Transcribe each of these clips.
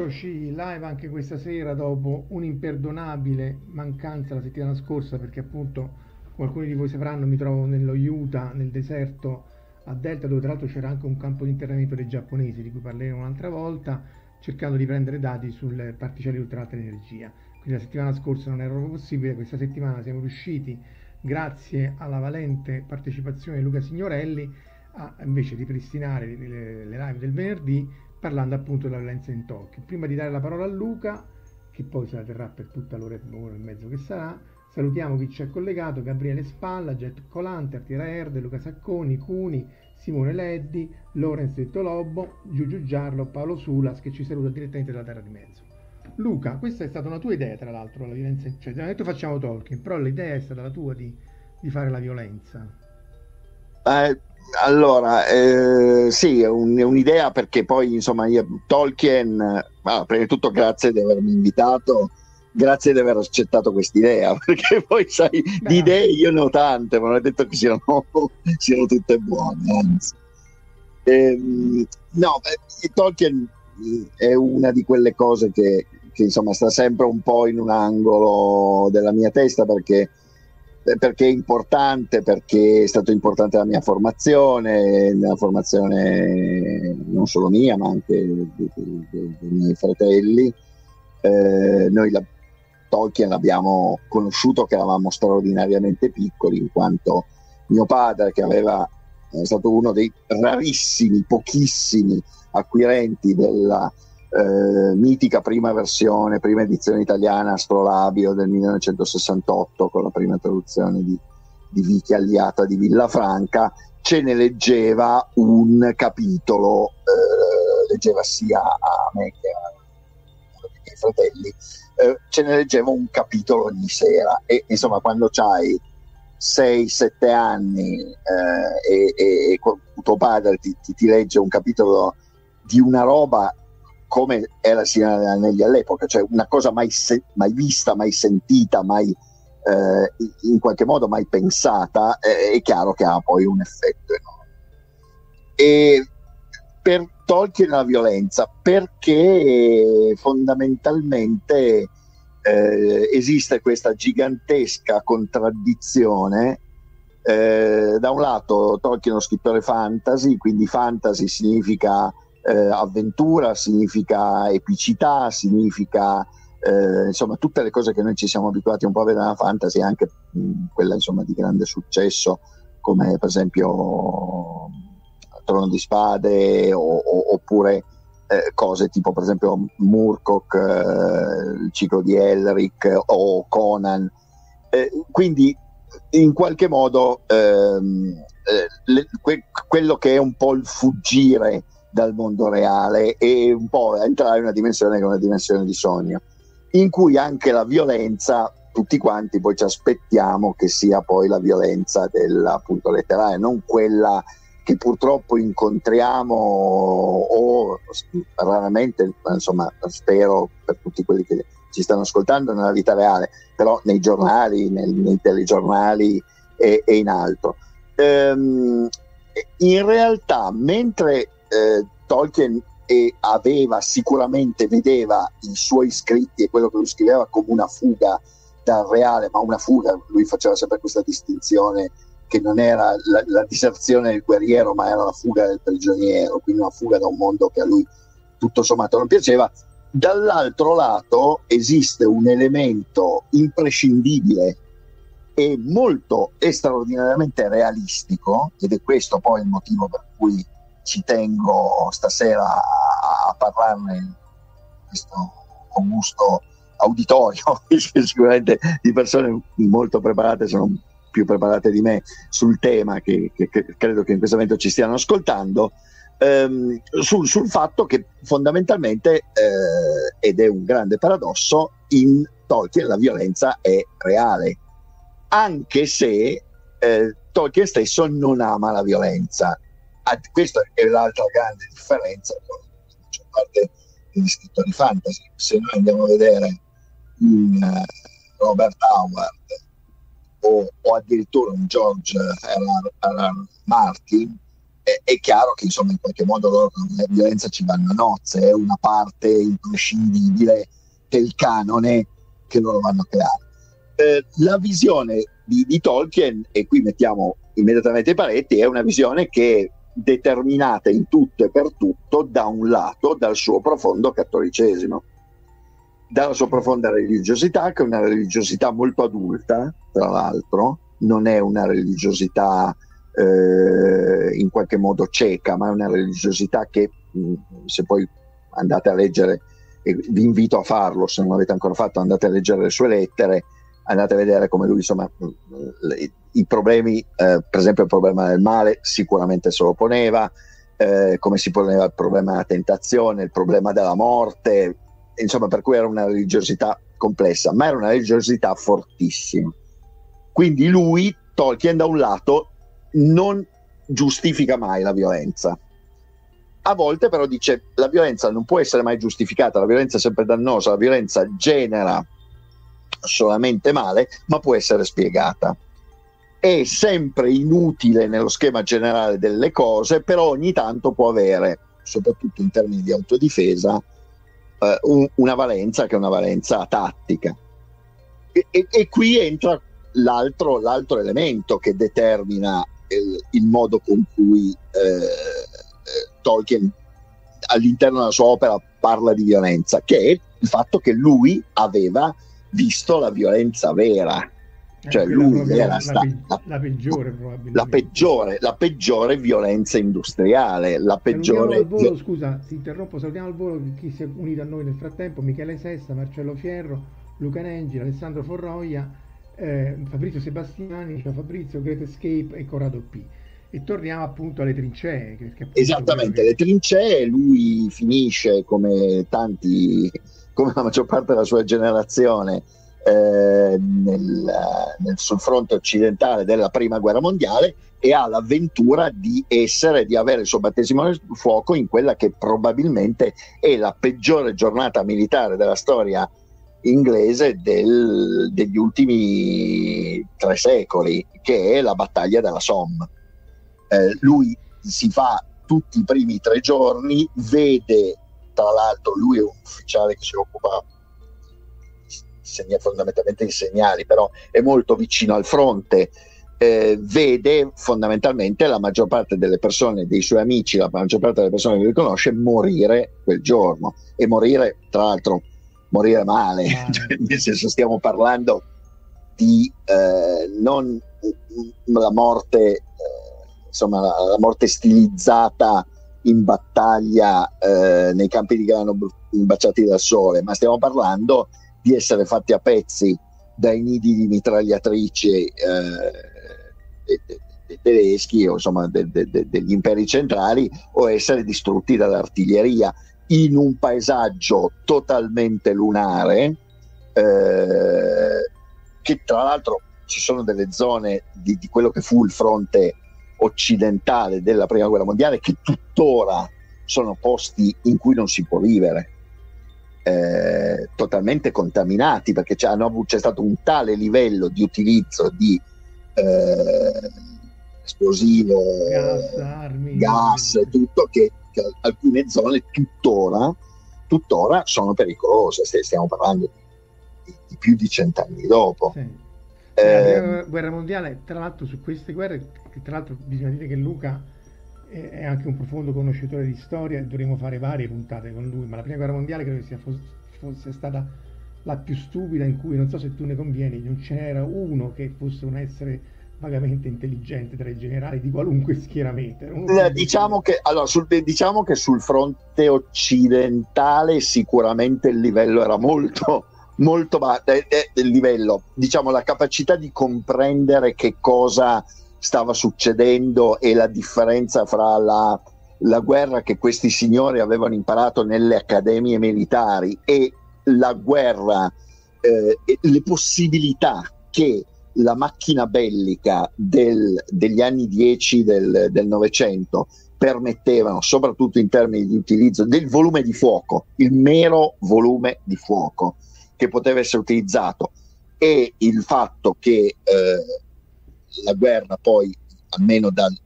Eccoci live anche questa sera dopo un'imperdonabile mancanza la settimana scorsa perché appunto come alcuni di voi sapranno mi trovo nello Utah, nel deserto a Delta dove tra l'altro c'era anche un campo di internamento dei giapponesi di cui parleremo un'altra volta cercando di prendere dati sulle particelle di ultralta energia. Quindi la settimana scorsa non era proprio possibile, questa settimana siamo riusciti grazie alla valente partecipazione di Luca Signorelli a invece ripristinare le, live del venerdì parlando appunto della violenza in Tokyo. Prima di dare la parola a Luca, che poi se la terrà per tutta l'ora e mezzo che sarà, salutiamo chi ci è collegato, Gabriele Spalla, Jet Colante, Artiera Erde, Luca Sacconi, Cuni, Simone Leddi, Lorenz Detto Lobo, Giugiu Giarlo, Paolo Sulas che ci saluta direttamente dalla Terra di Mezzo. Luca, questa è stata una tua idea tra l'altro, la violenza, cioè abbiamo detto facciamo Tolkien, però l'idea è stata la tua di, di fare la violenza. Eh, allora, eh, sì, è, un, è, un'idea perché poi, insomma, io, Tolkien, ah, prima di tutto grazie di avermi invitato, grazie di aver accettato quest'idea, perché poi sai, Beh. di idee io ne ho tante, ma non è detto che siano, siano tutte buone, anzi. Ehm, no, Tolkien è una di quelle cose che, che, insomma, sta sempre un po' in un angolo della mia testa perché perché è importante, perché è stato importante la mia formazione, la formazione non solo mia, ma anche dei miei fratelli. Eh, noi la, Tolkien l'abbiamo conosciuto che eravamo straordinariamente piccoli, in quanto mio padre, che aveva, è stato uno dei rarissimi, pochissimi acquirenti della eh, mitica prima versione, prima edizione italiana Astrolabio del 1968 con la prima traduzione di, di Vicky Alliata di Villafranca, ce ne leggeva un capitolo, eh, leggeva sia a me che a uno dei miei fratelli, eh, ce ne leggeva un capitolo ogni sera. E insomma quando c'hai 6-7 anni eh, e, e, e, tuo padre ti, ti, ti legge un capitolo di una roba come era Signore degli all'epoca, cioè una cosa mai, se- mai vista, mai sentita, mai eh, in qualche modo mai pensata, eh, è chiaro che ha poi un effetto enorme. E per Tolkien la violenza, perché fondamentalmente eh, esiste questa gigantesca contraddizione eh, da un lato Tolkien è uno scrittore fantasy, quindi fantasy significa eh, avventura, significa epicità, significa eh, insomma tutte le cose che noi ci siamo abituati un po' a vedere nella fantasy, anche mh, quella insomma di grande successo come per esempio Trono di Spade o, o, oppure eh, cose tipo per esempio Murkoch, eh, il ciclo di Elric o Conan. Eh, quindi in qualche modo ehm, eh, le, que- quello che è un po' il fuggire dal mondo reale e un po' entrare in una dimensione che è una dimensione di sogno, in cui anche la violenza tutti quanti poi ci aspettiamo che sia poi la violenza della appunto letteraria, non quella che purtroppo incontriamo o raramente, insomma, spero per tutti quelli che ci stanno ascoltando nella vita reale, però nei giornali, nei, nei telegiornali e, e in altro. Ehm, in realtà, mentre eh, Tolkien aveva sicuramente, vedeva i suoi scritti e quello che lui scriveva come una fuga dal reale, ma una fuga, lui faceva sempre questa distinzione che non era la, la diserzione del guerriero, ma era la fuga del prigioniero, quindi una fuga da un mondo che a lui tutto sommato non piaceva. Dall'altro lato esiste un elemento imprescindibile e molto straordinariamente realistico, ed è questo poi il motivo per cui ci tengo stasera a, parlarne in questo augusto auditorio, sicuramente di persone molto preparate sono più preparate di me sul tema che, che, che credo che in questo momento ci stiano ascoltando, ehm, sul, sul, fatto che fondamentalmente, eh, ed è un grande paradosso, in Tolkien la violenza è reale anche se eh, Tolkien stesso non ama la violenza. Ah, questa è l'altra grande differenza con la parte degli scrittori fantasy. Se noi andiamo a vedere un uh, Robert Howard o, o, addirittura un George R. R. Martin, è, è, chiaro che insomma in qualche modo loro con la violenza ci vanno a nozze, è una parte imprescindibile del canone che loro vanno a creare eh, la visione di, di, Tolkien, e qui mettiamo immediatamente i paretti, è una visione che determinata in tutto e per tutto da un lato dal suo profondo cattolicesimo, dalla sua profonda religiosità, che è una religiosità molto adulta, tra l'altro, non è una religiosità eh, in qualche modo cieca, ma è una religiosità che, mh, se poi andate a leggere, e vi invito a farlo, se non l'avete ancora fatto, andate a leggere le sue lettere, andate a vedere come lui, insomma, i, i problemi, eh, per esempio il problema del male sicuramente se lo poneva, eh, come si poneva il problema della tentazione, il problema della morte, insomma, per cui era una religiosità complessa, ma era una religiosità fortissima. Quindi lui, Tolkien, da un lato, non giustifica mai la violenza. A volte però dice la violenza non può essere mai giustificata, la violenza è sempre dannosa, la violenza genera solamente male, ma può essere spiegata. È sempre inutile nello schema generale delle cose, però ogni tanto può avere, soprattutto in termini di autodifesa, eh, un, una valenza che è una valenza tattica. E, e, e qui entra l'altro, l'altro, elemento che determina il, il modo con cui eh, eh Tolkien all'interno della sua opera parla di violenza, che è il fatto che lui aveva visto la violenza vera. Eh, cioè lui era la, sta, la, la, peggiore probabilmente. La peggiore, la peggiore violenza industriale, la peggiore... Volo, scusa, ti interrompo, salutiamo al volo chi si è unito a noi nel frattempo, Michele Sessa, Marcello Fierro, Luca Nengi, Alessandro Forroia, eh, Fabrizio Sebastiani, Fabrizio, Great Escape e Corrado P. E torniamo appunto alle trincee. Esattamente, che... le trincee, lui finisce come tanti come la maggior parte della sua generazione, eh, nel, nel, sul fronte occidentale della prima guerra mondiale e ha l'avventura di essere, di avere il suo battesimo nel fuoco in quella che probabilmente è la peggiore giornata militare della storia inglese del, degli ultimi tre secoli, che è la battaglia della Somme. Eh, lui si fa tutti i primi tre giorni, vede tra l'altro lui è un ufficiale che si occupa segna, fondamentalmente di segnali, però è molto vicino al fronte, eh, vede fondamentalmente la maggior parte delle persone, dei suoi amici, la maggior parte delle persone che lui conosce morire quel giorno. E morire, tra l'altro, morire male, cioè, nel senso stiamo parlando di eh, non la morte, eh, insomma, la, la morte stilizzata in battaglia eh, nei campi di grano baciati dal sole, ma stiamo parlando di essere fatti a pezzi dai nidi di mitragliatrici eh, tedeschi o insomma de, de, de, degli imperi centrali o essere distrutti dall'artiglieria in un paesaggio totalmente lunare eh, che tra l'altro ci sono delle zone di, di quello che fu il fronte occidentale della prima guerra mondiale che tuttora sono posti in cui non si può vivere, eh, totalmente contaminati perché c'è, c'è, stato un tale livello di utilizzo di eh, esplosivo, gas, armi, gas e tutto che, che, alcune zone tuttora, tuttora sono pericolose, stiamo parlando di, di più di cent'anni dopo. Sì. Eh, la guerra mondiale, tra l'altro su queste guerre, tra l'altro bisogna dire che Luca è anche un profondo conoscitore di storia e dovremmo fare varie puntate con lui, ma la prima guerra mondiale credo sia fosse stata la più stupida in cui, non so se tu ne convieni, non c'era uno che fosse un essere vagamente intelligente tra i generali di qualunque schieramento. Eh, diciamo, che, allora, sul, diciamo che sul fronte occidentale sicuramente il livello era molto molto basso eh, eh, il livello, diciamo la capacità di comprendere che cosa stava succedendo e la differenza fra la, la guerra che questi signori avevano imparato nelle accademie militari e la guerra, eh, le possibilità che la macchina bellica del, degli anni 10 del Novecento permettevano, soprattutto in termini di utilizzo del volume di fuoco, il mero volume di fuoco che poteva essere utilizzato. E il fatto che eh, la guerra poi, almeno dal,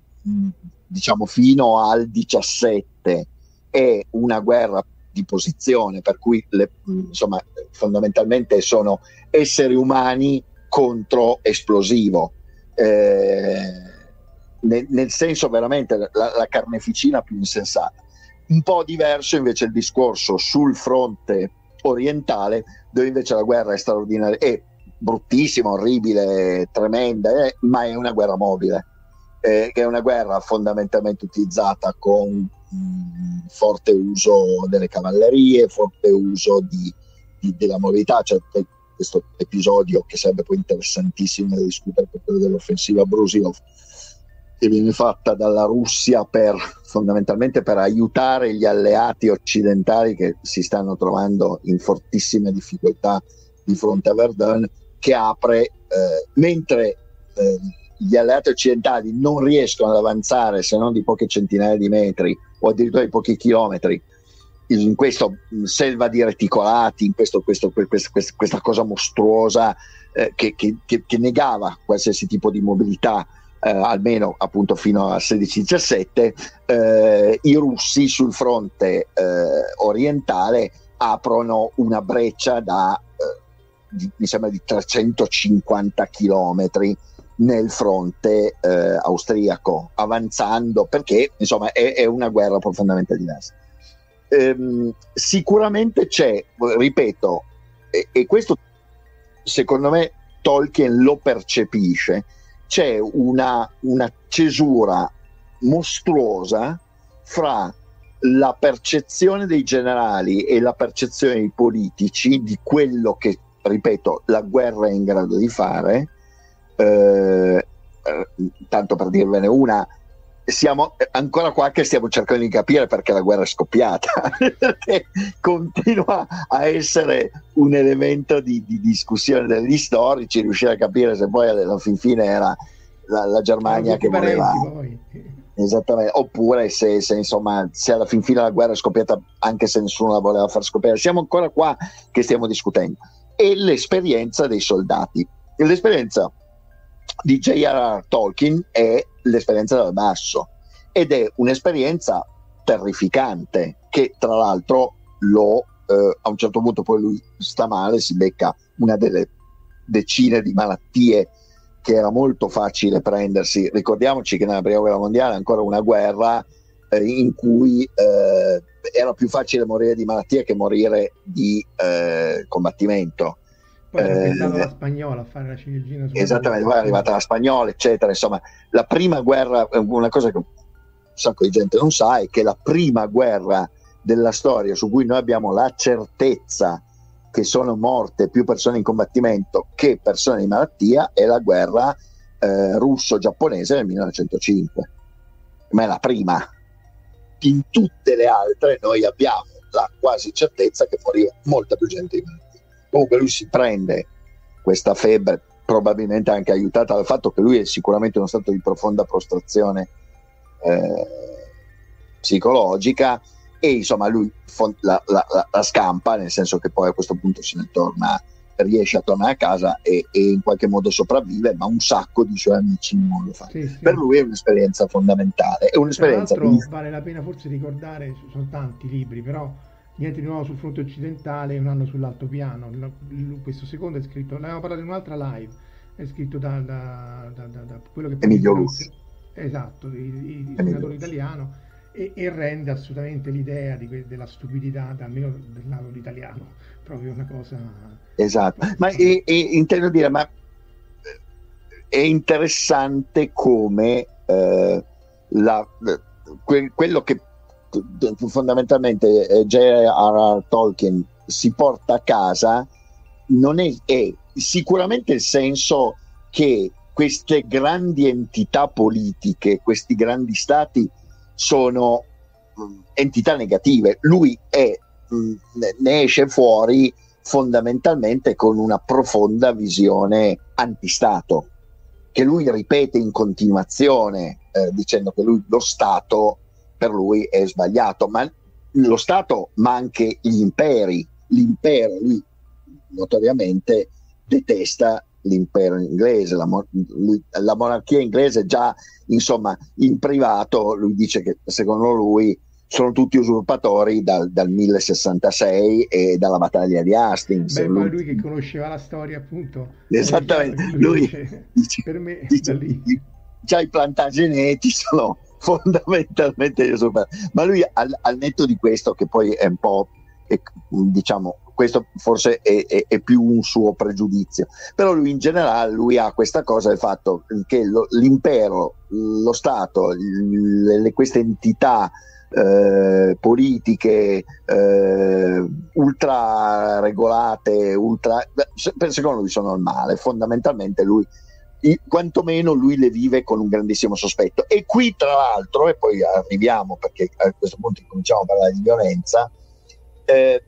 diciamo fino al 17, è una guerra di posizione, per cui le, insomma, fondamentalmente sono esseri umani contro esplosivo. Eh, nel, nel, senso veramente la, la, carneficina più insensata. Un po' diverso invece il discorso sul fronte orientale, dove invece la guerra è straordinaria, è bruttissima, orribile, tremenda, eh, ma è una guerra mobile, eh, che è una guerra fondamentalmente utilizzata con mh, mm, forte uso delle cavallerie, forte uso di, di, della mobilità, cioè questo episodio che sarebbe poi interessantissimo da discutere per quello dell'offensiva Brusilov che viene fatta dalla Russia per fondamentalmente per aiutare gli alleati occidentali che si stanno trovando in fortissime difficoltà di fronte a Verdun che apre, eh, mentre eh, gli alleati occidentali non riescono ad avanzare se non di poche centinaia di metri o addirittura di pochi chilometri in questa selva di reticolati, in questo, questo, questo, questa cosa mostruosa eh, che, che, che, negava qualsiasi tipo di mobilità, eh, almeno appunto fino al 16-17, eh, i russi sul fronte eh, orientale aprono una breccia da di, mi sembra di 350 chilometri nel fronte eh, austriaco, avanzando perché insomma è, è una guerra profondamente diversa. Ehm, sicuramente c'è, ripeto, e, e, questo secondo me Tolkien lo percepisce, c'è una, una cesura mostruosa fra la percezione dei generali e la percezione dei politici di quello che ripeto, la guerra è in grado di fare. Eh, eh, tanto per dirvene una, siamo ancora qua che stiamo cercando di capire perché la guerra è scoppiata, perché continua a essere un elemento di, di, discussione degli storici, riuscire a capire se poi alla fin fine era la, la Germania che voleva... Esattamente, oppure se, se, insomma se alla fin fine la guerra è scoppiata anche se nessuno la voleva far scoppiare. Siamo ancora qua che stiamo discutendo e l'esperienza dei soldati. L'esperienza di J.R.R. Tolkien è l'esperienza dal basso ed è un'esperienza terrificante che tra l'altro lo, eh, a un certo punto poi lui sta male, si becca una delle decine di malattie che era molto facile prendersi. Ricordiamoci che nella prima guerra mondiale ancora una guerra eh, in cui eh, era più facile morire di malattia che morire di eh, combattimento. Poi è eh, la spagnola a fare la ciliegina. Esattamente, poi è arrivata la spagnola, eccetera. Insomma, la prima guerra, una cosa che un sacco di gente non sa è che la prima guerra della storia su cui noi abbiamo la certezza che sono morte più persone in combattimento che persone in malattia è la guerra eh, russo-giapponese del 1905. Ma è la prima in tutte le altre noi abbiamo la quasi certezza che moriva molta più gente malattia. Comunque lui si prende questa febbre probabilmente anche aiutata dal fatto che lui è sicuramente in uno stato di profonda prostrazione eh, psicologica e insomma lui la, la, la, scampa nel senso che poi a questo punto se ne torna riesce a tornare a casa e, e in qualche modo sopravvive ma un sacco di suoi amici non lo fa sì, sì. per lui è un'esperienza fondamentale è un'esperienza Tra l'altro, di... vale la pena forse ricordare sono tanti libri però niente di nuovo sul fronte occidentale e un anno sull'altopiano. Questo secondo è scritto, ne abbiamo parlato in un'altra live, è scritto da, da, da, da quello che Emilio Luzi. Esatto, il, il senatore italiano e, e, rende assolutamente l'idea di, della stupidità, almeno del lato italiano, proprio una cosa... Esatto, ma e, e, intendo dire, ma eh, è interessante come eh, la, que, quello che fondamentalmente eh, J.R.R. Tolkien si porta a casa non è, è sicuramente il senso che queste grandi entità politiche, questi grandi stati sono mm, entità negative. Lui è, ne esce fuori fondamentalmente con una profonda visione antistato, che lui ripete in continuazione, eh, dicendo che lui lo Stato per lui è sbagliato, ma lo Stato, ma anche gli imperi, l'impero, lui notoriamente detesta l'impero inglese, la, lui, la, monarchia inglese già insomma in privato lui dice che secondo lui sono tutti usurpatori dal, dal 1066 e dalla battaglia di Hastings. Beh, lui, lui che conosceva la storia appunto. Esattamente, lui, dice, dice, per me dice, già i plantageneti sono fondamentalmente ma lui al, al, netto di questo che poi è un po' è, diciamo questo forse è, è, è, più un suo pregiudizio però lui in generale lui ha questa cosa del fatto che lo, l'impero lo stato le, le, queste entità eh, politiche eh, ultra regolate ultra secondo lui sono il male fondamentalmente lui quantomeno lui le vive con un grandissimo sospetto. E qui, tra l'altro, e poi arriviamo perché a questo punto cominciamo a parlare di violenza, eh,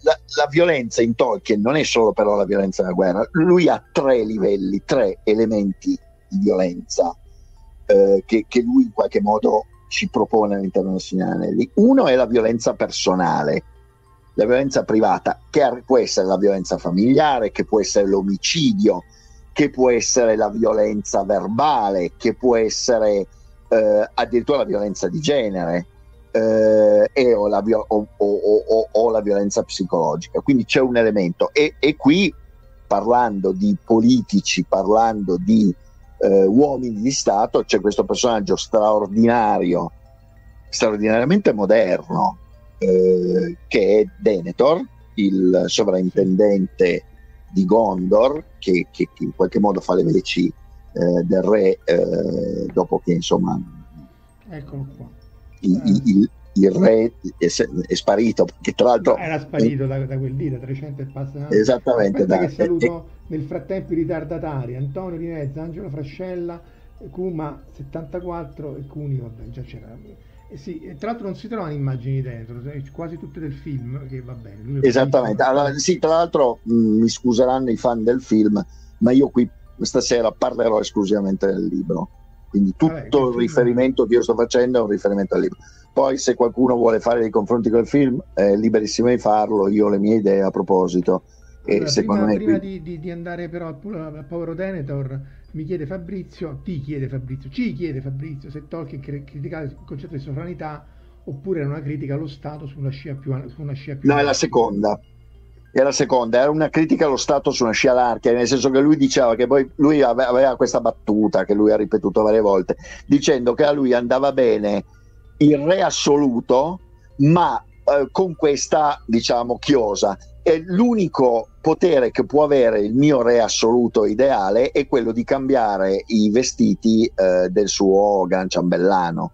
la, la, violenza in Tolkien non è solo però la violenza della guerra, lui ha tre livelli, tre elementi di violenza eh, che, che, lui in qualche modo ci propone all'interno del Signore Anelli. Uno è la violenza personale, la violenza privata, che può essere la violenza familiare, che può essere l'omicidio, che può essere la violenza verbale, che può essere eh, addirittura la violenza di genere eh, e, o, la, o, o, o, la, violenza psicologica. Quindi c'è un elemento e, e qui parlando di politici, parlando di eh, uomini di Stato, c'è questo personaggio straordinario, straordinariamente moderno, eh, che è Denethor, il sovrintendente di Gondor che, che, che, in qualche modo fa le veci eh, del re eh, dopo che insomma eccolo qua. il, il, il re è, è, sparito perché tra l'altro era sparito è, da, da, quel dì da 300 e passa esattamente da, che saluto nel frattempo i ritardatari Antonio Di Mezza, Angelo Frascella Kuma 74 e Cuni vabbè già c'era. Eh sì, tra l'altro non si trovano immagini dentro, quasi tutte del film, che va bene. Esattamente, allora, sì, tra l'altro mh, mm, mi scuseranno i fan del film, ma io qui stasera parlerò esclusivamente del libro, quindi tutto Vabbè, il riferimento che io sto facendo è un riferimento al libro. Poi se qualcuno vuole fare dei confronti col film è liberissimo di farlo, io ho le mie idee a proposito. Allora, prima, me prima qui... di, di, andare però al, al povero Denethor, mi chiede Fabrizio, ti chiede Fabrizio, ci chiede Fabrizio se Tolkien criticava il concetto di sovranità oppure era una critica allo Stato su una scia più... Su una scia più no, è la seconda. È la seconda, era una critica allo Stato su una scia larga, nel senso che lui diceva che poi lui aveva questa battuta che lui ha ripetuto varie volte, dicendo che a lui andava bene il re assoluto, ma eh, con questa, diciamo, chiosa e l'unico potere che può avere il mio re assoluto ideale è quello di cambiare i vestiti eh, del suo gran ciambellano.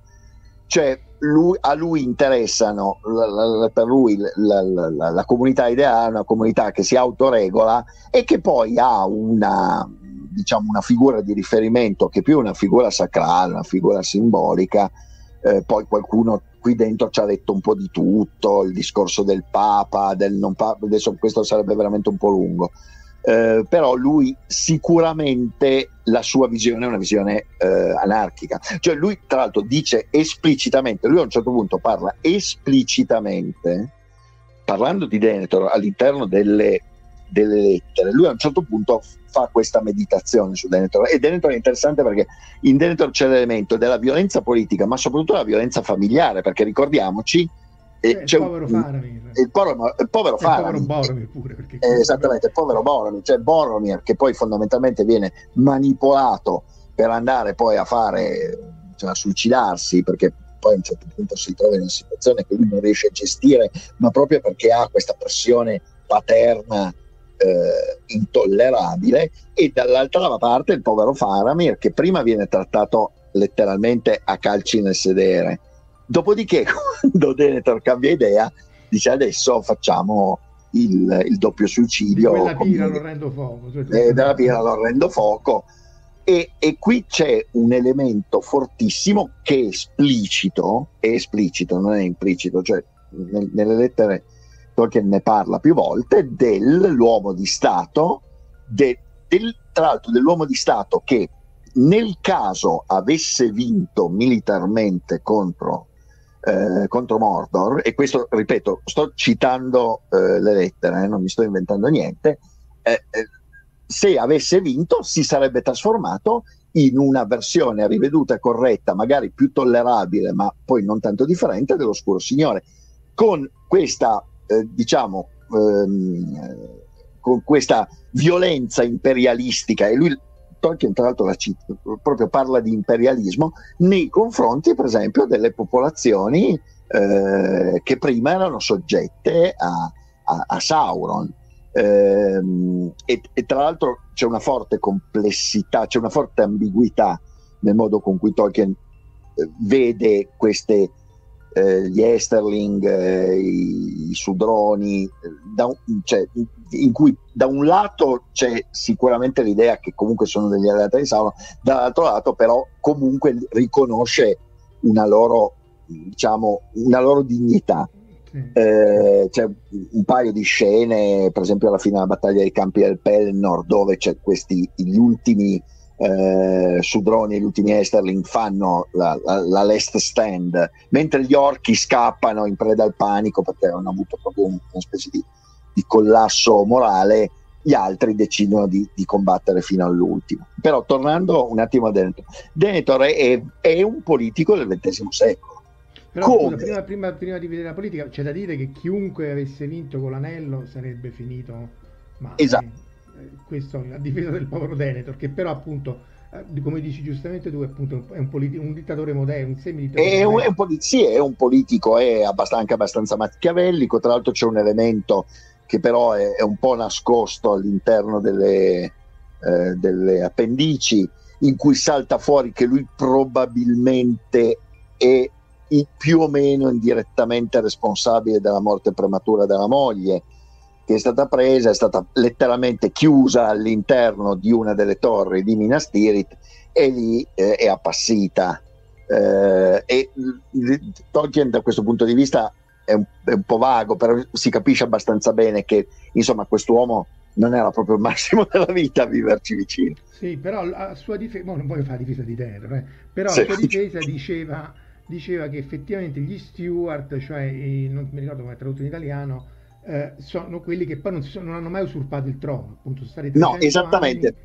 Cioè, lui, a lui interessano, la, la, per lui la, la, comunità ideale è una comunità che si autoregola e che poi ha una, diciamo, una figura di riferimento che più una figura sacrale, una figura simbolica. Eh, poi qualcuno qui dentro ci ha detto un po' di tutto, il discorso del Papa, del non Papa, adesso questo sarebbe veramente un po' lungo. eh, però lui sicuramente la sua visione è una visione eh, anarchica. Cioè lui tra l'altro dice esplicitamente, lui a un certo punto parla esplicitamente, parlando di Denethor all'interno delle, delle lettere, lui a un certo punto fa questa meditazione su Denethor e Denethor è interessante perché in Denethor c'è l'elemento della violenza politica ma soprattutto la violenza familiare perché ricordiamoci eh, il, povero Faramir. il povero, il povero Faramir. Il povero Boromir pure. Perché eh, esattamente, il povero Boromir, cioè Boromir che poi fondamentalmente viene manipolato per andare poi a fare, cioè a suicidarsi perché poi a un certo punto si trova in una situazione che lui non riesce a gestire, ma proprio perché ha questa pressione paterna eh, intollerabile e dall'altra parte il povero Faramir che prima viene trattato letteralmente a calci nel sedere Dopodiché, quando Denethor cambia idea, dice adesso facciamo il, il doppio suicidio. Della pira lo rendo fuoco. Cioè, eh, della pira lo rendo fuoco. E, e, qui c'è un elemento fortissimo che è esplicito, è esplicito, non è implicito, cioè nel, nelle lettere Tolkien ne parla più volte, dell'uomo di Stato, de, del, tra l'altro dell'uomo di Stato che nel caso avesse vinto militarmente contro eh, contro Mordor, e questo, ripeto, sto citando eh, le lettere, eh, non mi sto inventando niente, eh, eh, se avesse vinto si sarebbe trasformato in una versione riveduta e corretta, magari più tollerabile, ma poi non tanto differente dell'Oscuro Signore. Con questa, eh, diciamo, ehm, con questa violenza imperialistica, e lui Tolkien tra l'altro la cita, proprio parla di imperialismo nei confronti per esempio delle popolazioni eh, che prima erano soggette a, a, a Sauron. Eh, e, e, tra l'altro c'è una forte complessità, c'è una forte ambiguità nel modo con cui Tolkien eh, vede queste eh, gli Esterling, eh, i, i, Sudroni, un, cioè, in cui da un lato c'è sicuramente l'idea che comunque sono degli alleati di Sauron, dall'altro lato però comunque riconosce una loro, diciamo, una loro dignità. Eh, c'è un paio di scene, per esempio alla fine della battaglia dei campi del Pelennor, dove c'è questi gli ultimi eh, Sudroni e gli ultimi Esterling fanno la, la, la, last stand, mentre gli orchi scappano in preda al panico perché hanno avuto proprio una specie di, di collasso morale, gli altri decidono di, di, combattere fino all'ultimo. Però tornando un attimo a Denethor, Denethor è, è un politico del XX secolo. Però scusa, prima, prima, prima, di vedere la politica c'è da dire che chiunque avesse vinto con l'anello sarebbe finito male. Esatto questo a difesa del povero Denethor, che però appunto eh, come dici giustamente tu, appunto, è un, politi- un dittatore moderno, un semidittatore è, un, è, un politi- sì, è un politico, è abbast- anche abbastanza machiavellico, tra l'altro c'è un elemento che però è, è un po' nascosto all'interno delle, eh, delle, appendici, in cui salta fuori che lui probabilmente è più o meno indirettamente responsabile della morte prematura della moglie, che è stata presa, è stata letteralmente chiusa all'interno di una delle torri di Minas Tirith e lì eh, è appassita. Eh, e Tolkien da questo punto di vista è un, è un, po' vago, però si capisce abbastanza bene che insomma quest'uomo non era proprio il massimo della vita a viverci vicino. Sì, però a sua difesa, non voglio fare difesa di Denver, eh, però sì. a sua difesa diceva, diceva, che effettivamente gli Stewart, cioè non mi ricordo come è tradotto in italiano, eh, sono quelli che poi non, sono, non, hanno mai usurpato il trono. Appunto, no, esattamente. Anni...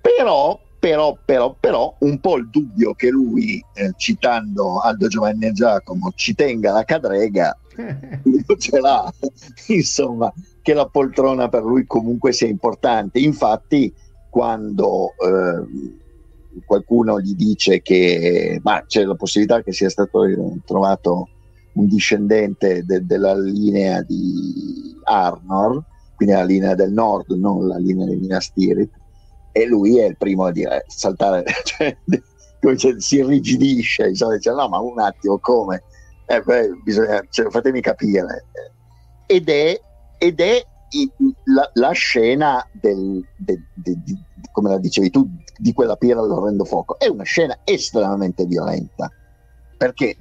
Però, però, però, però, un po' il dubbio che lui, eh, citando Aldo Giovanni e Giacomo, ci tenga la cadrega, ce l'ha. Insomma, che la poltrona per lui comunque sia importante. Infatti, quando eh, qualcuno gli dice che ma c'è la possibilità che sia stato trovato un discendente de- della linea di Arnor, quindi la linea del nord, non la linea di Minas Tirith, e lui è il primo a dire, saltare, cioè, si irrigidisce, dice no ma un attimo come? Eh, beh, bisogna, cioè, fatemi capire. Ed è, ed è la, la, scena del, de, de, de, come la dicevi tu, di quella pira all'orrendo fuoco. È una scena estremamente violenta, perché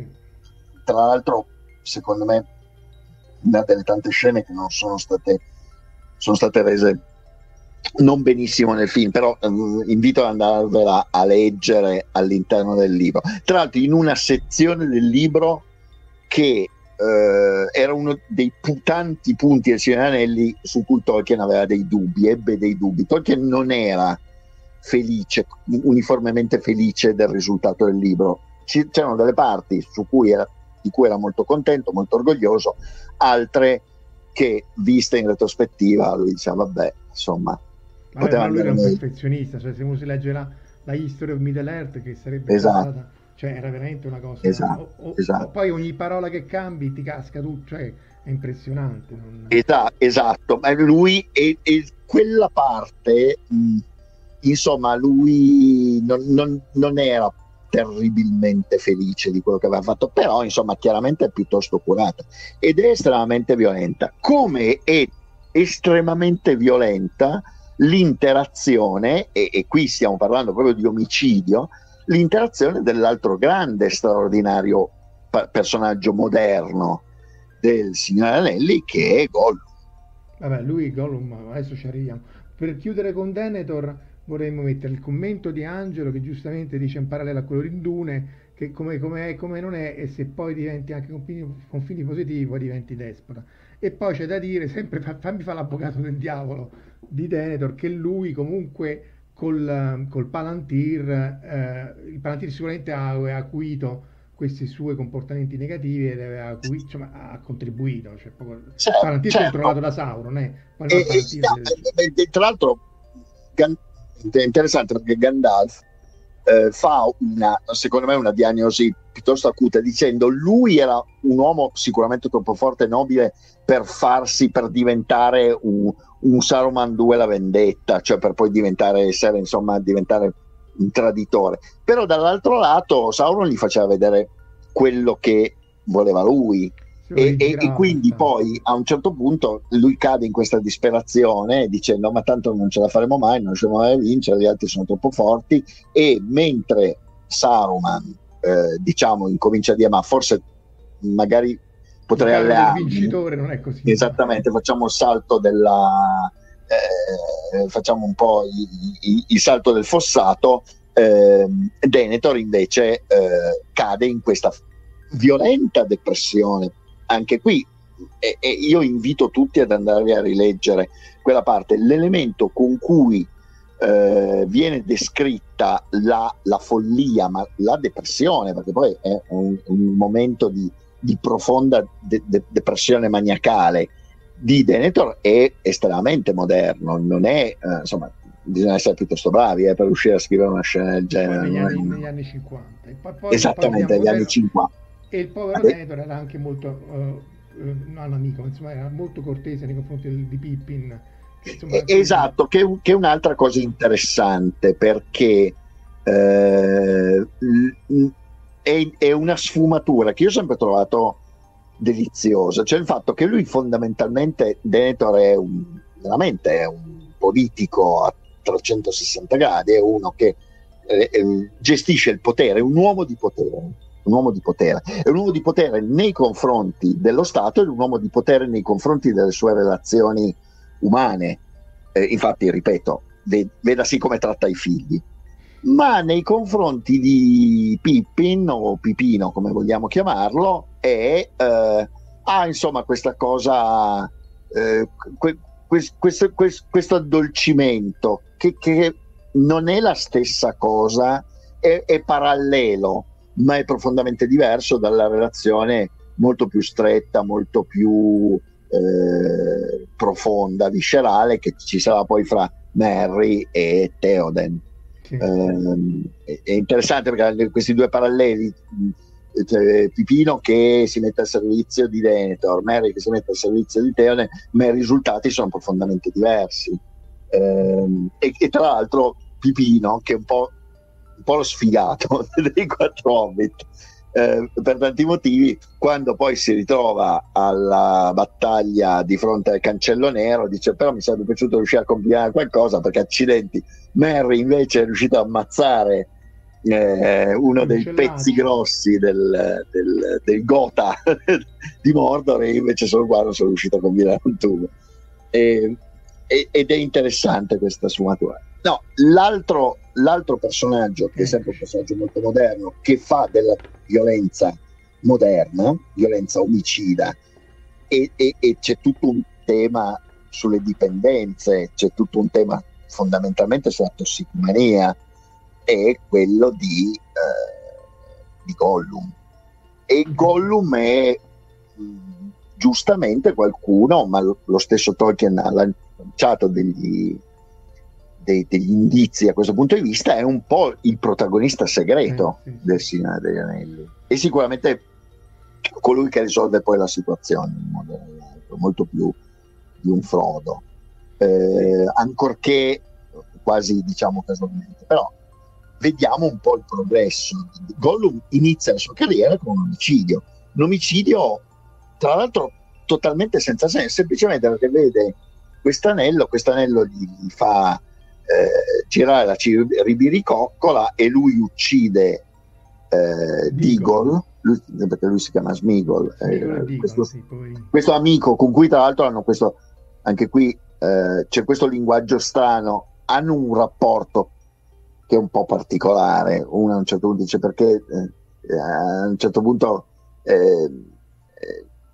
tra l'altro secondo me una delle tante scene che non sono state, sono state rese non benissimo nel film, però eh, invito ad andarvela a leggere all'interno del libro. Tra l'altro in una sezione del libro che eh, era uno dei tanti punti del Signore Anelli su cui Tolkien aveva dei dubbi, ebbe dei dubbi. Tolkien non era felice, uniformemente felice del risultato del libro. C- c'erano delle parti cui era, di cui era molto contento, molto orgoglioso, altre che viste in retrospettiva lui diceva vabbè, insomma, Vabbè, ma lui era un perfezionista, cioè se uno si legge la, la History of Middle Earth che sarebbe esatto. stata cioè era veramente una cosa esatto, o, o, esatto. poi ogni parola che cambi ti casca tu cioè è impressionante non... esatto, esatto ma lui e, e quella parte mh, insomma lui non, non, non, era terribilmente felice di quello che aveva fatto però insomma chiaramente è piuttosto curata ed è estremamente violenta come è estremamente violenta l'interazione e, e qui stiamo parlando proprio di omicidio l'interazione dell'altro grande, straordinario pa- personaggio moderno del Signore Anelli che è Gollum. Vabbè, lui Gollum, adesso ci arriviamo. Per chiudere con Denethor vorremmo mettere il commento di Angelo che giustamente dice in parallelo a quello di Dune che come, come è come non è e se poi diventi anche con fini, poi diventi despota. E poi c'è da dire, sempre fammi fare l'avvocato del diavolo di Denethor, che lui comunque col, col Palantir, eh, il Palantir sicuramente ha, ha acuito questi suoi comportamenti negativi ed aveva insomma, ha contribuito. Cioè, proprio, certo, Palantir certo. controllato da Sauron, eh? E, e, e, tra l'altro è interessante perché Gandalf eh, fa una, secondo me, una diagnosi piuttosto acuta dicendo lui era un uomo sicuramente troppo forte e nobile per farsi, per diventare un, un Saruman 2 la vendetta, cioè per poi diventare, essere, insomma, diventare un traditore. Però dall'altro lato Sauron gli faceva vedere quello che voleva lui. E, e, e, quindi poi a un certo punto lui cade in questa disperazione dicendo ma tanto non ce la faremo mai, non riusciremo mai a vincere, gli altri sono troppo forti e mentre Saruman eh, diciamo incomincia a dire ma forse magari potrei allearmi. Il vincitore non è così. Esattamente, facciamo il salto della... Eh, facciamo un po' il salto del fossato. Eh, Denethor invece eh, cade in questa violenta depressione. Anche qui e, e io invito tutti ad andare a rileggere quella parte. L'elemento con cui eh, viene descritta la, la, follia, ma la depressione, perché poi è un, un momento di, di profonda de- de- depressione maniacale di Denethor è estremamente moderno, non è, eh, insomma, bisogna essere piuttosto bravi eh, per riuscire a scrivere una scena del genere. Negli, anni, negli anni 50. Poi, poi, Esattamente, negli anni 50. E il povero Vabbè. Denethor era anche molto, uh, non amico, insomma, era molto cortese nei confronti di Pippin. Insomma, esatto, che, che, è un'altra cosa interessante perché eh, è, è, una sfumatura che io ho sempre trovato deliziosa, cioè il fatto che lui fondamentalmente Denethor è un, veramente è un politico a 360 gradi, è uno che eh, eh, gestisce il potere, è un uomo di potere, un uomo di potere, è un uomo di potere nei confronti dello Stato e un uomo di potere nei confronti delle sue relazioni umane. Eh, infatti, ripeto, ved- vedasi come tratta i figli. Ma nei confronti di Pippin o Pipino come vogliamo chiamarlo è eh, ha insomma questa cosa eh, que, questo, questo, questo, addolcimento che, che, non è la stessa cosa è, è, parallelo ma è profondamente diverso dalla relazione molto più stretta molto più eh, profonda viscerale che ci sarà poi fra Mary e Theoden sì. Eh, è interessante perché questi due paralleli, cioè, Pipino che si mette al servizio di Denethor, Mary che si mette al servizio di Teone, ma i risultati sono profondamente diversi. Eh, e, e, tra l'altro Pipino, che è un po', un po lo sfigato dei quattro Hobbit, eh, per tanti motivi, quando poi si ritrova alla battaglia di fronte al cancello nero, dice però mi sarebbe piaciuto riuscire a combinare qualcosa perché accidenti, Mary invece è riuscito a ammazzare eh, uno dei pezzi grossi del, del, del Gotha di Mordor e invece solo qua non sono riuscito a combinare un tubo. E, ed è interessante questa sfumatura. No, l'altro, l'altro personaggio, che è sempre un personaggio molto moderno, che fa della violenza moderna, violenza omicida, e, e, e c'è tutto un tema sulle dipendenze, c'è tutto un tema fondamentalmente sulla tossicomania, è quello di, eh, di Gollum. E Gollum è mh, giustamente qualcuno, ma lo, lo stesso Tolkien ha lanciato degli, dei, degli indizi a questo punto di vista, è un po' il protagonista segreto sì. del Signore degli Anelli. E sicuramente colui che risolve poi la situazione in modo molto più di un Frodo, eh, ancorché quasi diciamo casualmente, però vediamo un po' il progresso. Gollum inizia la sua carriera con un omicidio, un omicidio tra l'altro totalmente senza senso, semplicemente perché vede quest'anello, quest'anello gli, gli fa eh, girare la ribiricoccola e lui uccide eh, Digol, lui, perché lui si chiama Smigol, eh, questo, sì, questo, amico con cui tra l'altro hanno questo, anche qui eh, c'è questo linguaggio strano, hanno un rapporto che è un po' particolare, uno a un certo punto dice perché eh, a un certo punto eh,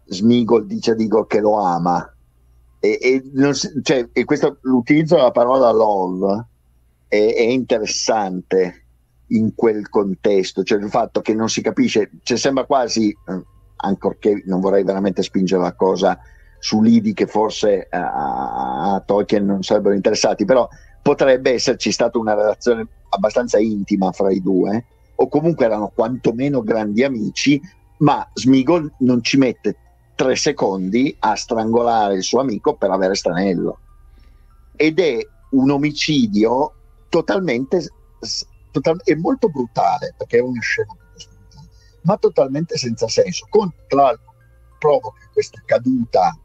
Smigol dice a Digol che lo ama e, e, si, cioè, e questo, l'utilizzo della parola love è, è, interessante in quel contesto, cioè il fatto che non si capisce, cioè sembra quasi, eh, ancorché non vorrei veramente spingere la cosa su lidi che forse a, a Tolkien non sarebbero interessati, però potrebbe esserci stata una relazione abbastanza intima fra i due, o comunque erano quantomeno grandi amici, ma Smigol non ci mette tre secondi a strangolare il suo amico per avere Stanello. Ed è un omicidio totalmente, total, è molto brutale, perché è una scena ma totalmente senza senso. Con, tra l'altro, provoca questa caduta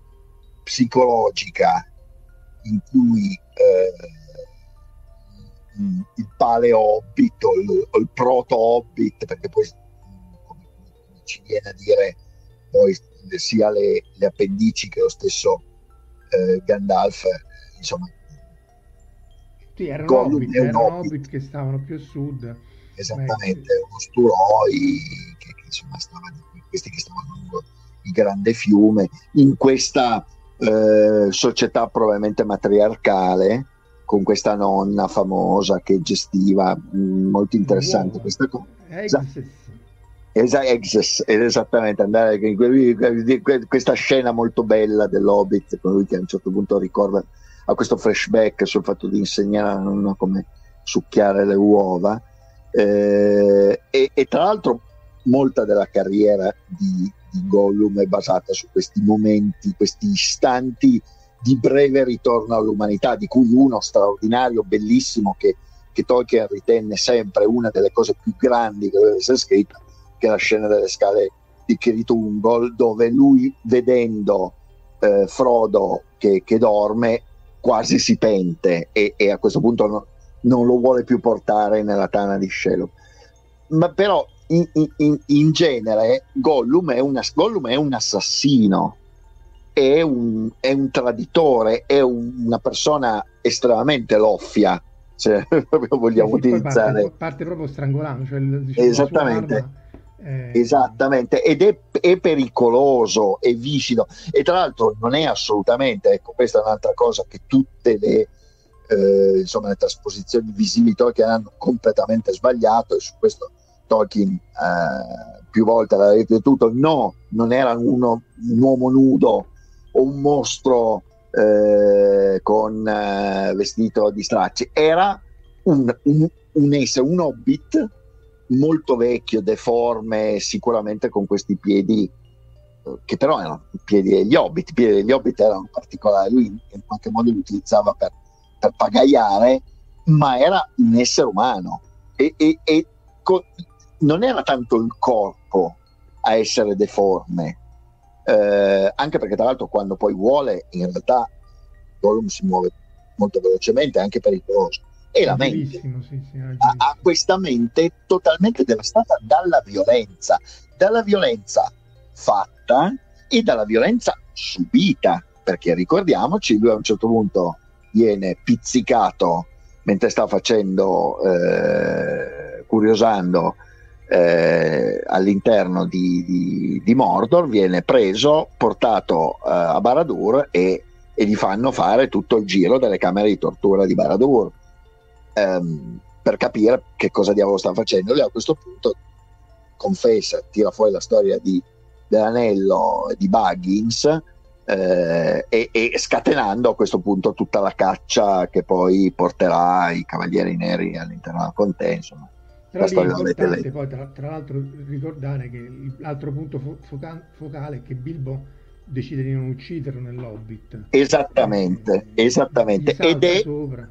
psicologica in cui eh, il paleo o il, il proto hobbit, perché poi ci viene a dire poi sia le, le appendici che lo stesso eh, Gandalf, insomma. Sì, erano hobbit, erano hobbit. hobbit che stavano più a sud. Esattamente, Beh, uno sturoi, che, che, insomma stava, questi che stavano lungo il grande fiume, in questa eh, società probabilmente matriarcale, con questa nonna famosa che gestiva, mh, mm, molto interessante wow. questa cosa. Esa- esattamente, andare in questa scena molto bella dell'Hobbit con lui che a un certo punto ricorda a questo flashback sul fatto di insegnare a nonna come succhiare le uova eh, e, e, tra l'altro molta della carriera di, di Gollum è basata su questi momenti, questi istanti di breve ritorno all'umanità, di cui uno straordinario, bellissimo, che, che Tolkien ritenne sempre una delle cose più grandi che deve essere scritta, che è la scena delle scale di Kiritungol, dove lui vedendo eh, Frodo che, che, dorme quasi si pente e, e a questo punto no, non lo vuole più portare nella tana di Shelob. Ma però in, in, in genere Gollum è, una, Gollum è, un assassino, è un, è un traditore, è un, una persona estremamente loffia, se proprio vogliamo sì, utilizzare. Parte, parte, proprio strangolando, cioè diciamo, Esattamente eh... Esattamente, ed è, è, pericoloso, è viscido. E tra l'altro non è assolutamente, ecco questa è un'altra cosa che tutte le, eh, insomma, le trasposizioni visive di Tolkien hanno completamente sbagliato e su questo Tolkien eh, più volte l'ha ripetuto, no, non era uno, un uomo nudo o un mostro eh, con eh, vestito di stracci, era un, un, un essere, un hobbit molto vecchio, deforme, sicuramente con questi piedi eh, che però erano piedi degli hobbit, i piedi degli hobbit erano particolari, lui in qualche modo li utilizzava per, per pagaiare, ma era un essere umano. E, e, e co- non era tanto il corpo a essere deforme, eh, anche perché tra l'altro quando poi vuole in realtà Gollum si muove molto velocemente, anche pericoloso e la mente. Sì, sì, ha, ha questa mente totalmente devastata dalla violenza, dalla violenza fatta e dalla violenza subita, perché ricordiamoci, lui a un certo punto viene pizzicato mentre sta facendo, eh, curiosando eh, all'interno di, di, di, Mordor, viene preso, portato eh, a Baradur e, e, gli fanno fare tutto il giro delle camere di tortura di Baradur ehm, per capire che cosa diavolo sta facendo. Lui a questo punto confessa, tira fuori la storia di, dell'anello di Buggins eh, e, e, scatenando a questo punto tutta la caccia che poi porterà i Cavalieri Neri all'interno della contea. Insomma, Però la. Poi, tra, tra, l'altro, ricordare che l'altro punto fo- foca- focale è che Bilbo decide di non ucciderlo nell'Hobbit. Esattamente, eh, esattamente. Ed è, sopra.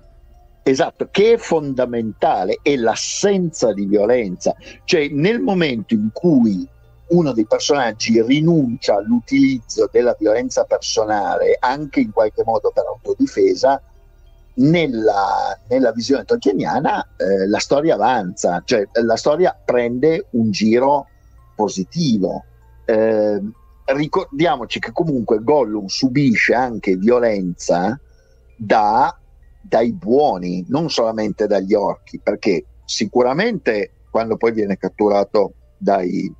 Esatto, che è fondamentale è l'assenza di violenza, cioè nel momento in cui uno dei personaggi rinuncia all'utilizzo della violenza personale anche in qualche modo per autodifesa, nella, nella visione tolkieniana eh, la storia avanza, cioè la storia prende un giro positivo. Eh, ricordiamoci che comunque Gollum subisce anche violenza da, dai buoni, non solamente dagli orchi, perché sicuramente quando poi viene catturato dai,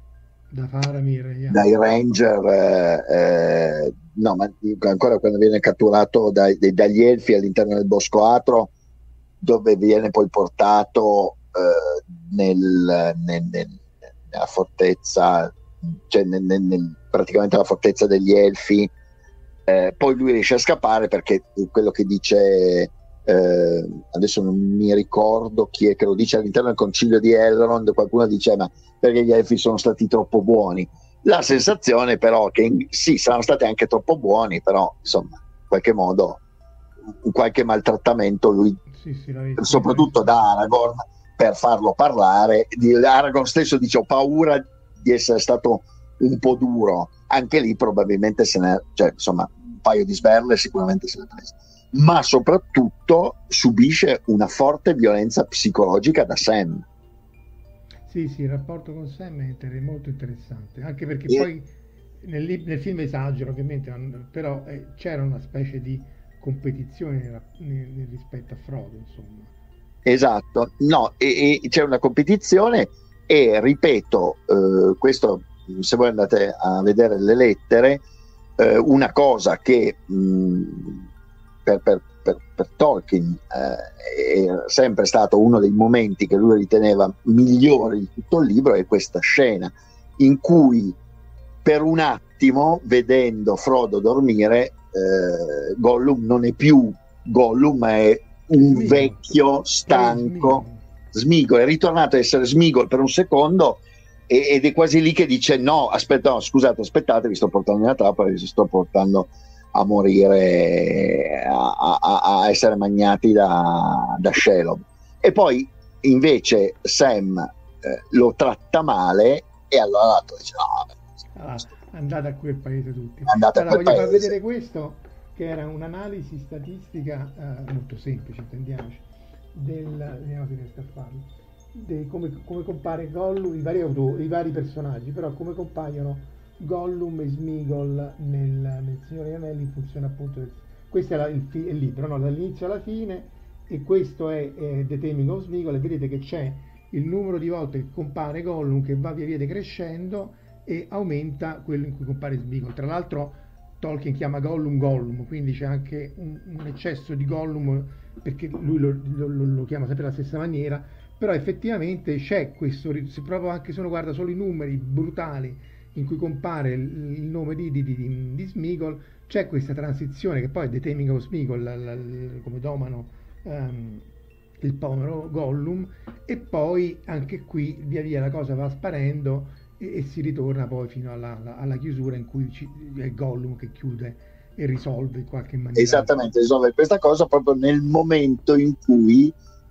da Faramir, dai Ranger, eh, eh, no, ma ancora quando viene catturato dai, dai, dagli Elfi all'interno del Bosco Atro, dove viene poi portato eh, nel, nel, nel, nella fortezza, cioè praticamente la fortezza degli Elfi. Eh, poi lui riesce a scappare perché quello che dice eh, adesso non mi ricordo chi è che lo dice all'interno del concilio di Elrond, qualcuno dice ma perché gli elfi sono stati troppo buoni. La sensazione però che sì, saranno stati anche troppo buoni, però insomma, in qualche modo, in qualche maltrattamento lui, sì, sì, soprattutto da Aragorn, per farlo parlare, Aragorn stesso dice ho paura di essere stato un po' duro, anche lì probabilmente se ne, cioè insomma, un paio di sberle sicuramente se ne è preso ma soprattutto subisce una forte violenza psicologica da Sam. Sì, sì, il rapporto con Sam è molto interessante, anche perché e... poi nel, nel, film esagero ovviamente, però eh, c'era una specie di competizione nel, nel, rispetto a Frodo, insomma. Esatto, no, e, e c'è una competizione e ripeto, eh, questo se voi andate a vedere le lettere, eh, una cosa che mh, per, per, per, per Tolkien eh, è sempre stato uno dei momenti che lui riteneva migliori di tutto il libro è questa scena in cui per un attimo vedendo Frodo dormire eh, Gollum non è più Gollum ma è un Smigol. vecchio stanco Smigol è ritornato a essere Smigol per un secondo ed è quasi lì che dice no aspetta no, scusate aspettate vi sto portando una trappola vi sto portando a morire, a, a, a essere magnati da, da Shelob. E poi invece Sam eh, lo tratta male e allora l'altro dice no. Ah, andate a quel paese tutti. Andate allora, voglio far vedere questo che era un'analisi statistica eh, molto semplice, intendiamoci, del, vediamo se riesco a farlo, di come, come compare Gollum, i vari, autori, i vari personaggi, però come compaiono Gollum e Smigol nel, nel Signore degli Anelli funziona appunto questo è la, il, il, libro no? dall'inizio alla fine e questo è eh, The Taming of Smigol e vedete che c'è il numero di volte che compare Gollum che va via via decrescendo e aumenta quello in cui compare Smigol tra l'altro Tolkien chiama Gollum Gollum quindi c'è anche un, un eccesso di Gollum perché lui lo, lo, lo, lo chiama sempre alla stessa maniera però effettivamente c'è questo se proprio anche se uno guarda solo i numeri brutali in cui compare il nome di, di, di, di Smigol, c'è questa transizione che poi è The Taming of Smigol, come domano um, il povero Gollum, e poi anche qui via via la cosa va sparendo e, e si ritorna poi fino alla, alla, alla chiusura in cui ci, è Gollum che chiude e risolve in qualche maniera. Esattamente, risolve questa cosa proprio nel momento in cui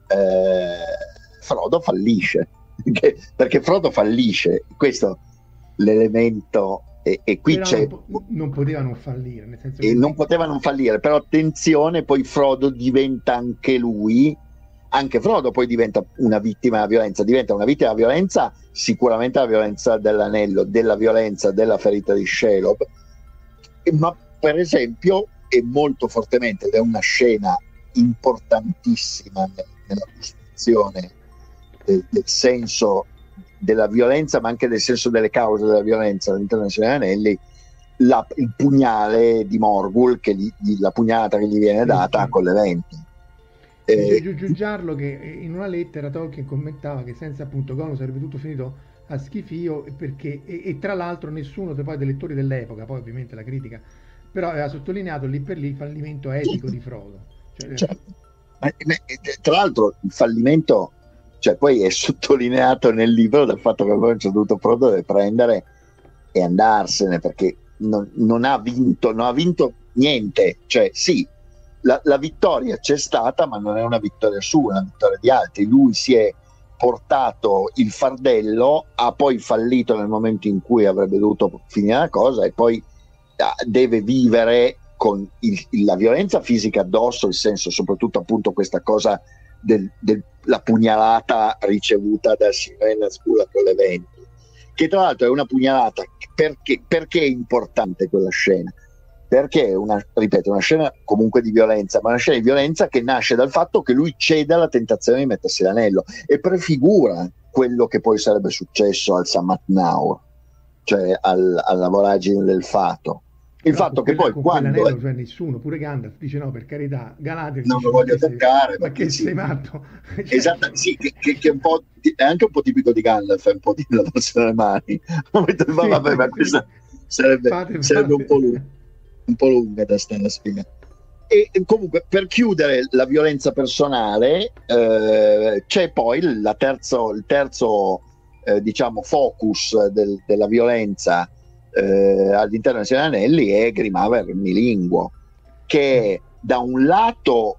eh, Frodo fallisce, perché, perché Frodo fallisce, questo l'elemento e, e qui però c'è non, non potevano fallire nel senso e che... non potevano fallire però attenzione poi Frodo diventa anche lui anche Frodo poi diventa una vittima della violenza diventa una vittima della violenza sicuramente la violenza dell'anello della violenza della ferita di Shelob. Ma per esempio è molto fortemente ed è una scena importantissima nella costruzione del, del, senso della violenza, ma anche del senso delle cause della violenza all'interno dei Anelli, la, il pugnale di Morgul, che gli, la pugnalata che gli viene data con l'evento. Eh, aggiungerlo che in una lettera Tolkien commentava che senza appunto Gollum sarebbe tutto finito a schifio perché, e, e tra l'altro nessuno poi dei lettori dell'epoca, poi ovviamente la critica, però aveva sottolineato lì per lì il fallimento etico di Frodo. Cioè, certo. tra l'altro il fallimento, cioè poi è sottolineato nel libro dal fatto che a un certo punto prendere e andarsene perché non, non, ha vinto, non ha vinto niente, cioè sì, la, la, vittoria c'è stata, ma non è una vittoria sua, è una vittoria di altri. Lui si è portato il fardello, ha poi fallito nel momento in cui avrebbe dovuto finire la cosa e poi ah, deve vivere con il, la violenza fisica addosso, il senso soprattutto appunto questa cosa della del, pugnalata ricevuta da Sirena Scula con l'evento, che tra l'altro è una pugnalata perché, perché è importante quella scena? perché è una, ripeto, una scena comunque di violenza, ma una scena di violenza che nasce dal fatto che lui cede alla tentazione di mettersi l'anello e prefigura quello che poi sarebbe successo al Samat Now, cioè al, alla voragine del fato. Il fatto che poi quando... È... Cioè nessuno, pure Gandalf dice no, per carità, Galadriel non lo voglio toccare. Ma che sei matto? Cioè... Esatto, sì, che, che, che è, anche un po' tipico di Gandalf, è un po' di lavarsene le mani. sì, vabbè, ma questa sarebbe, fate, sarebbe fate. un po' lungo un po' lunga da stare a spiegare. E comunque per chiudere la violenza personale eh, c'è poi terzo, il terzo eh, diciamo, focus del, della violenza eh, all'interno dei Anelli è Grimaver Milinguo che è da un lato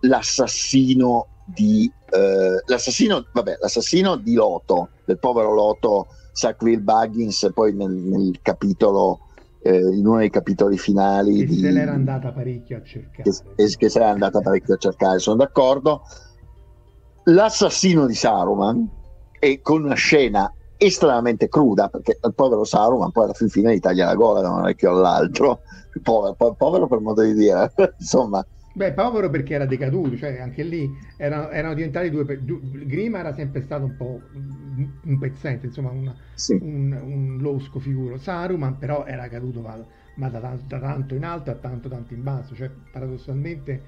l'assassino di eh, l'assassino, vabbè, l'assassino di Loto del povero Loto Sackville Buggins poi nel, nel capitolo eh, in uno dei capitoli finali. Che di, se l'era andata parecchio a cercare. Che, che se l'era andata parecchio a cercare, sono d'accordo. L'assassino di Saruman è con una scena estremamente cruda perché il povero Saruman poi alla fin fine gli taglia la gola da un orecchio all'altro povero, povero per modo di dire insomma Beh, povero perché era decaduto, cioè anche lì erano, erano diventati due, due, Grima era sempre stato un po' un pezzente, insomma una, sì. un, un, losco figuro. Saruman però era caduto ma, ma da, da, tanto in alto a tanto tanto in basso, cioè paradossalmente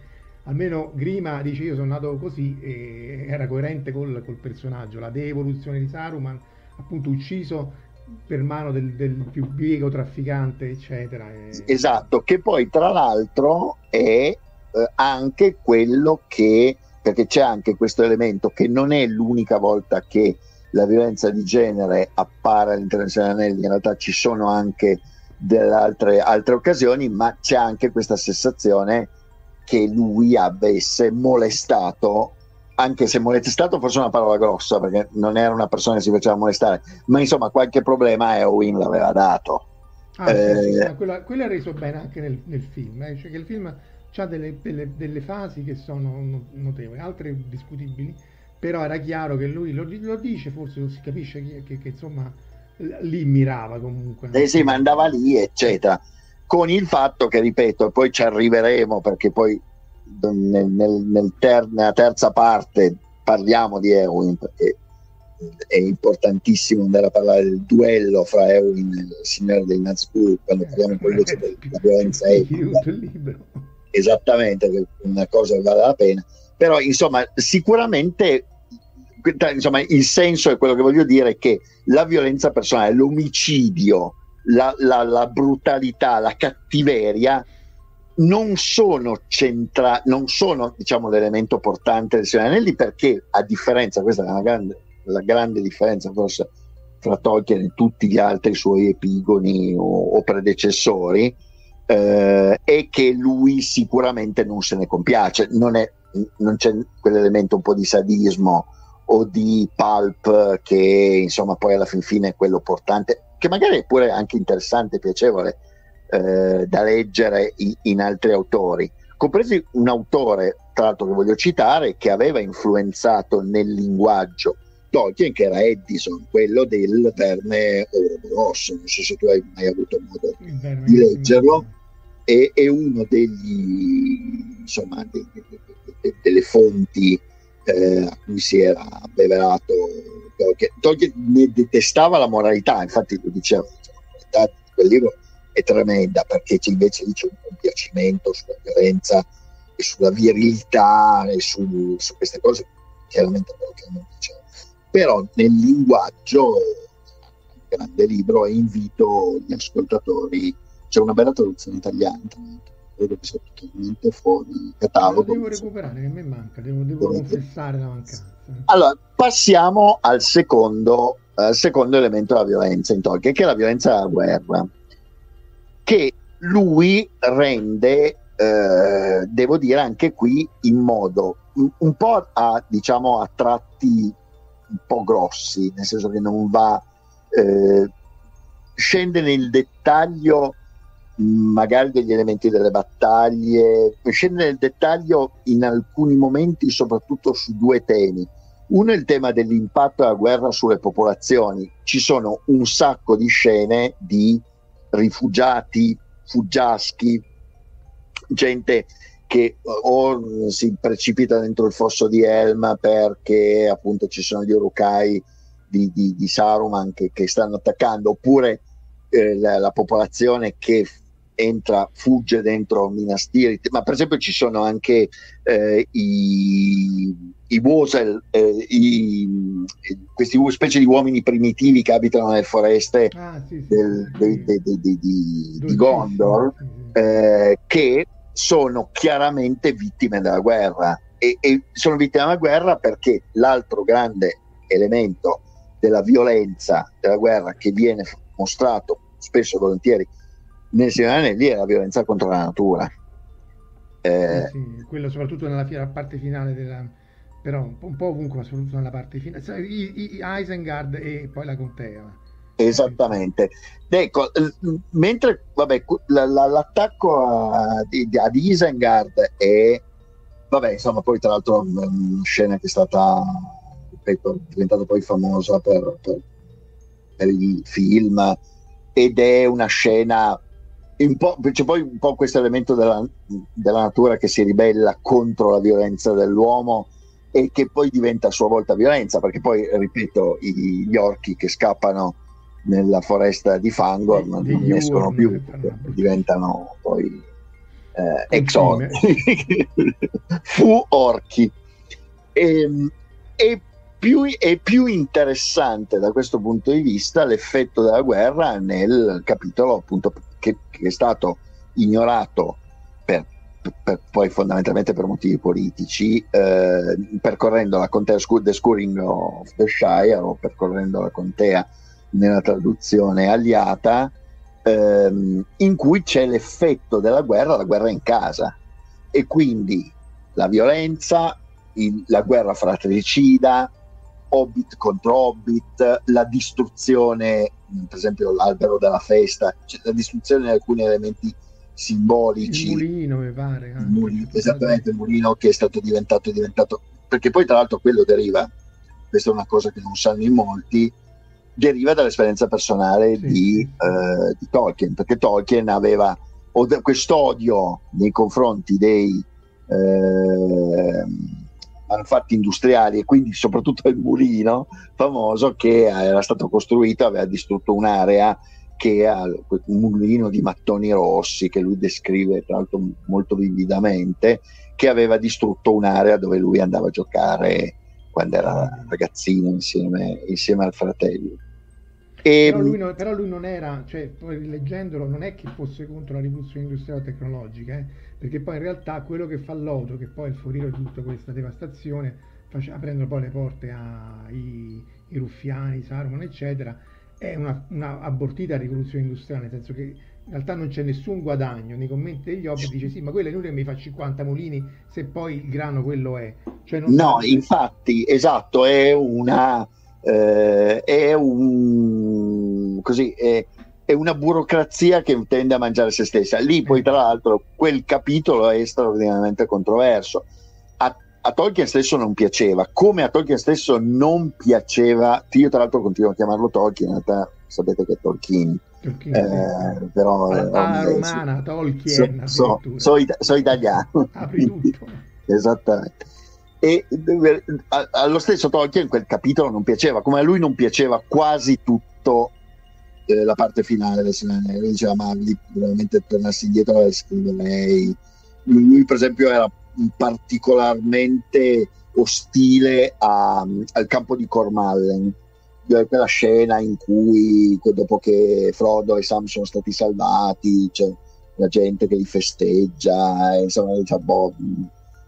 almeno Grima dice io sono nato così e era coerente col, col personaggio, la devoluzione di Saruman appunto ucciso per mano del, del più biego trafficante eccetera. E... Esatto, che poi tra l'altro è eh, anche quello che, perché c'è anche questo elemento che non è l'unica volta che la violenza di genere appare all'interno dei Anelli, in realtà ci sono anche delle altre, altre occasioni, ma c'è anche questa sensazione che lui avesse molestato anche se molestato forse una parola grossa perché non era una persona che si faceva molestare, ma insomma qualche problema Eowyn l'aveva dato. Ah, eh, sì, sì, quella, quella è reso bene anche nel, nel film, eh? cioè che il film ha delle, delle, delle, fasi che sono notevoli, altre discutibili, però era chiaro che lui lo, lo dice, forse non si capisce che, che, che, insomma lì mirava comunque. Eh sì, ma andava lì, eccetera. Con il fatto che, ripeto, poi ci arriveremo perché poi nel, nel, nel ter- nella terza parte parliamo di Ewin perché è importantissimo andare a parlare del duello fra Ewin e il signore dei Nazgûl quando parliamo poi invece della violenza etica esattamente che una cosa vale la pena. Però insomma sicuramente insomma, il senso è quello che voglio dire che la violenza personale l'omicidio la, la, la brutalità la cattiveria non sono centrali non sono diciamo l'elemento portante del Signore Anelli perché a differenza questa è grande, la grande differenza forse fra Tolkien e tutti gli altri suoi epigoni o, o predecessori eh, e che lui sicuramente non se ne compiace, non, è, non c'è quell'elemento un po' di sadismo o di pulp che insomma poi alla fin fine è quello portante, che magari è pure anche interessante e piacevole eh, da leggere in, altri autori, compresi un autore tra l'altro che voglio citare che aveva influenzato nel linguaggio Tolkien che era Edison, quello del verme oro rosso, non so se tu hai mai avuto modo di leggerlo. È, è uno degli, insomma, de, de, de, delle fonti eh, a cui si era abbeverato Tolkien. Tolkien ne detestava la moralità, infatti lo diceva, cioè, quel libro è tremenda perché c'è invece dice un compiacimento sulla violenza e sulla virilità e su, su queste cose, chiaramente Tolkien non diceva. Però nel linguaggio grande libro e invito gli ascoltatori, c'è una bella traduzione italiana, credo che sia totalmente fuori catalogo. Devo recuperare, che a me manca, devo, devo confessare la mancanza. Allora, passiamo al secondo, al secondo elemento della violenza in Tolkien, che è la violenza della guerra, che lui rende, eh, devo dire anche qui, in modo un, po' a, diciamo, a tratti un po' grossi, nel senso che non va eh, scende nel dettaglio magari degli elementi delle battaglie, scende nel dettaglio in alcuni momenti soprattutto su due temi. Uno è il tema dell'impatto della guerra sulle popolazioni. Ci sono un sacco di scene di rifugiati, fuggiaschi, gente che o si precipita dentro il fosso di Elma perché appunto ci sono gli urukai di, di, di Saruman che, che, stanno attaccando, oppure eh, la, la, popolazione che entra, fugge dentro Minas Tirith, ma per esempio ci sono anche eh, i, i Wosel, eh, i, questi specie di uomini primitivi che abitano nelle foreste ah, sì, sì, del, sì. De, de, de, di, Gondor, eh, che sono chiaramente vittime della guerra. E, e sono vittime della guerra perché l'altro grande elemento della violenza della guerra che viene mostrato spesso e volentieri nel Signore Anelli è la violenza contro la natura. Eh, eh, sì, quello soprattutto nella parte finale della, però un po' ovunque, ma soprattutto nella parte finale. Isengard e poi la contea. Esattamente. Ecco, mentre vabbè, la, la, l'attacco ad Isengard è, vabbè, insomma, poi tra l'altro una scena che è stata ripeto, diventata poi famosa per, per, per, il film ed è una scena un po', c'è poi un po' questo elemento della, della natura che si ribella contro la violenza dell'uomo e che poi diventa a sua volta violenza perché poi ripeto i, gli orchi che scappano nella foresta di Fangor non, non escono più diventano poi eh, ex orchi fu orchi. E, ehm, e più, è più interessante da questo punto di vista l'effetto della guerra nel capitolo appunto che, che è stato ignorato per, poi fondamentalmente per motivi politici eh, percorrendo la contea The Scoring of the Shire o percorrendo la contea nella traduzione aliata ehm, in cui c'è l'effetto della guerra la guerra in casa. E quindi la violenza il, la guerra fratricida Hobbit contro Hobbit, la distruzione, per esempio l'albero della festa, cioè la distruzione di alcuni elementi simbolici. Il mulino, mi pare. Il mulino, esattamente, il mulino che è stato diventato, è diventato, perché poi tra l'altro quello deriva, questa è una cosa che non sanno in molti, deriva dall'esperienza personale sì. di, eh, di, Tolkien, perché Tolkien aveva quest'odio nei confronti dei... Eh, manufatti industriali e quindi soprattutto il mulino famoso che era stato costruito, aveva distrutto un'area che ha un mulino di mattoni rossi che lui descrive tra l'altro molto vividamente, che aveva distrutto un'area dove lui andava a giocare quando era ragazzino insieme, insieme al fratello. E, però, lui non, però, lui non, era, cioè, poi leggendolo, non è che fosse contro la rivoluzione industriale tecnologica, eh? perché poi in realtà quello che fa Lodo, che poi è il foriero di tutta questa devastazione, face, aprendo poi le porte ai, ruffiani, Saruman, eccetera, è una, una, abortita rivoluzione industriale, nel senso che in realtà non c'è nessun guadagno. Nei commenti degli Hobbit dice sì, ma quello è inutile che mi fa 50 mulini se poi il grano quello è. Cioè no, infatti, esatto, è una... Eh, è un così è, è una burocrazia che tende a mangiare se stessa. Lì poi tra l'altro quel capitolo è straordinariamente controverso. A, Tolkien stesso non piaceva, come a Tolkien stesso non piaceva, io tra l'altro continuo a chiamarlo Tolkien, in realtà sapete che è Tolkien, eh, però alla romana, Tolkien so, so, so, so italiano. Apri tutto. esattamente. E allo stesso Tolkien quel capitolo non piaceva come a lui non piaceva quasi tutto eh, la parte finale del Signore diceva ma veramente tornassi indietro e scriverei lui per esempio era particolarmente ostile a, al campo di Cormallen. Quella scena in cui dopo che Frodo e Sam sono stati salvati c'è la gente che li festeggia insomma diciamo, boh,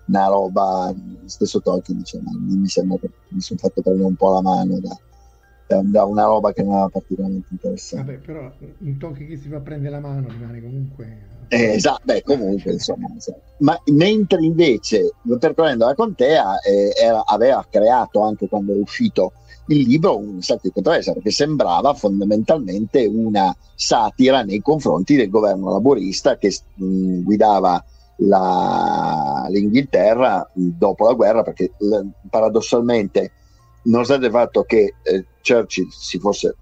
una roba stesso Tolkien dice ma mi sembra che mi sono fatto prendere un po' la mano da, da una roba che non era particolarmente interessante vabbè però un Tolkien che si fa prendere la mano rimane comunque eh, esatto, beh, comunque, insomma, ma mentre invece percorrendo la contea eh, era, aveva creato anche quando è uscito il libro un sacco di controversia perché sembrava fondamentalmente una satira nei confronti del governo laborista che mh, guidava la, l'Inghilterra dopo la guerra perché l- paradossalmente nonostante il fatto che eh, Churchill si fosse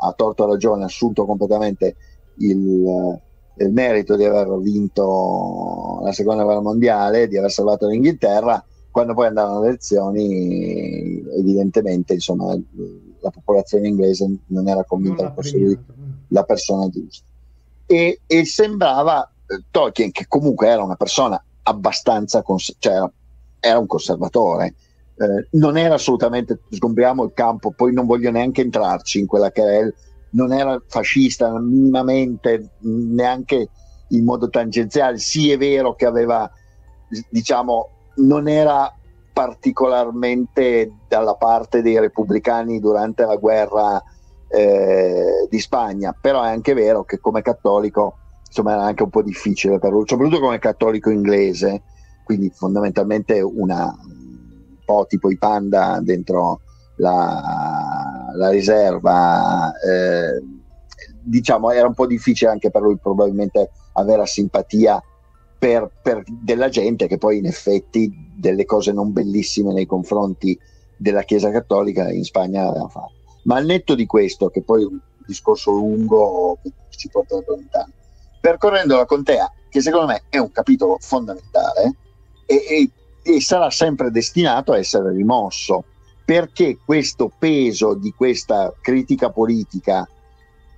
a torto ragione assunto completamente il, il merito di aver vinto la seconda guerra mondiale, di aver salvato l'Inghilterra, quando poi andavano alle elezioni evidentemente insomma, la popolazione inglese non era convinta che fosse lui la persona giusta. E, e sembrava eh, Tolkien, che comunque era una persona abbastanza, cons- cioè era, era un conservatore, eh, non era assolutamente, sgombriamo il campo, poi non voglio neanche entrarci in quella che è, non era fascista minimamente, neanche in modo tangenziale, sì è vero che aveva, diciamo, non era particolarmente dalla parte dei repubblicani durante la guerra eh, di Spagna, però è anche vero che come cattolico insomma era anche un po' difficile per lui, soprattutto come cattolico inglese, quindi fondamentalmente una, un po' tipo i panda dentro la, la riserva, eh, diciamo era un po' difficile anche per lui probabilmente avere simpatia per, per, della gente che poi in effetti delle cose non bellissime nei confronti della Chiesa Cattolica in Spagna aveva fatto. Ma al netto di questo, che poi è un discorso lungo che ci porta lontano, percorrendo la contea, che secondo me è un capitolo fondamentale e, e, e sarà sempre destinato a essere rimosso, perché questo peso di questa critica politica,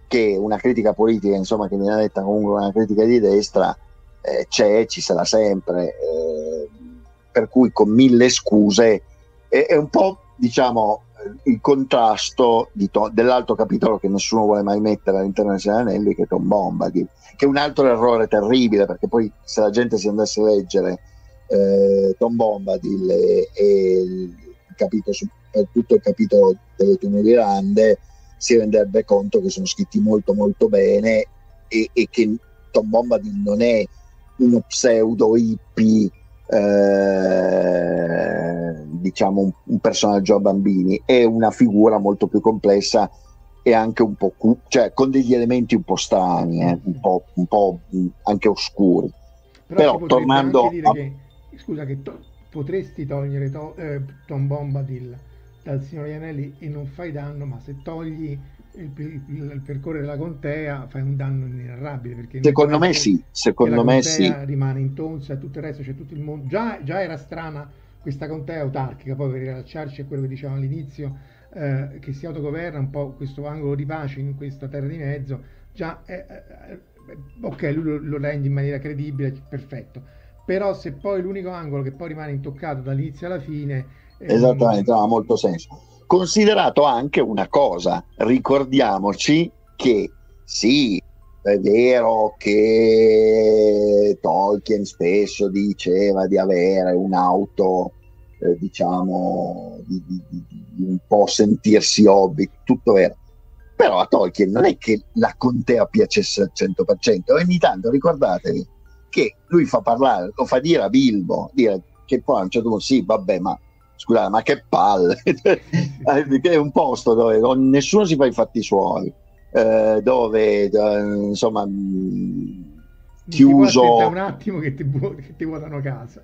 che una critica politica insomma che viene detta comunque una critica di destra, eh, c'è, ci sarà sempre, eh, per cui con mille scuse è, è un po' diciamo il contrasto to- dell'altro capitolo che nessuno vuole mai mettere all'interno del Anelli che è Tom Bombadil che è un altro errore terribile perché poi se la gente si andasse a leggere eh, Tom Bombadil e, e il capitolo soprattutto il capitolo delle Tune Rande si renderebbe conto che sono scritti molto molto bene e, e che Tom Bombadil non è uno pseudo hippie eh, diciamo un, un, personaggio a bambini. È una figura molto più complessa e anche un po' cu- cioè con degli elementi un po' strani eh, un, po', un po' anche oscuri. Però, però tornando a... che, scusa che to- potresti togliere to- eh, Tom Bombadil dal Signore Anelli e non fai danno ma se togli il, il, il, percorrere la contea fai un danno inenarrabile perché secondo me sì secondo me sì. rimane intonsa e tutto il resto c'è tutto il mondo già, già era strana questa contea autarchica poi per rilacciarci a quello che dicevamo all'inizio eh, che si autogoverna un po' questo angolo di pace in questa terra di mezzo già è, è, ok lui lo, lo rende in maniera credibile perfetto. Però se poi l'unico angolo che poi rimane intoccato dall'inizio alla fine esattamente non ha molto senso Considerato anche una cosa, ricordiamoci che sì, è vero che Tolkien spesso diceva di avere un'auto, eh, diciamo, di, di, di, un po' sentirsi hobbit, tutto vero. Però a Tolkien non è che la contea piacesse al 100%, ogni tanto ricordatevi che lui fa parlare, lo fa dire a Bilbo, dire che poi a un certo punto sì, vabbè, ma scusate, ma che palle! è un posto dove nessuno si fa i fatti suoi, eh, dove eh, insomma chiuso. un attimo che ti, che ti vuotano casa.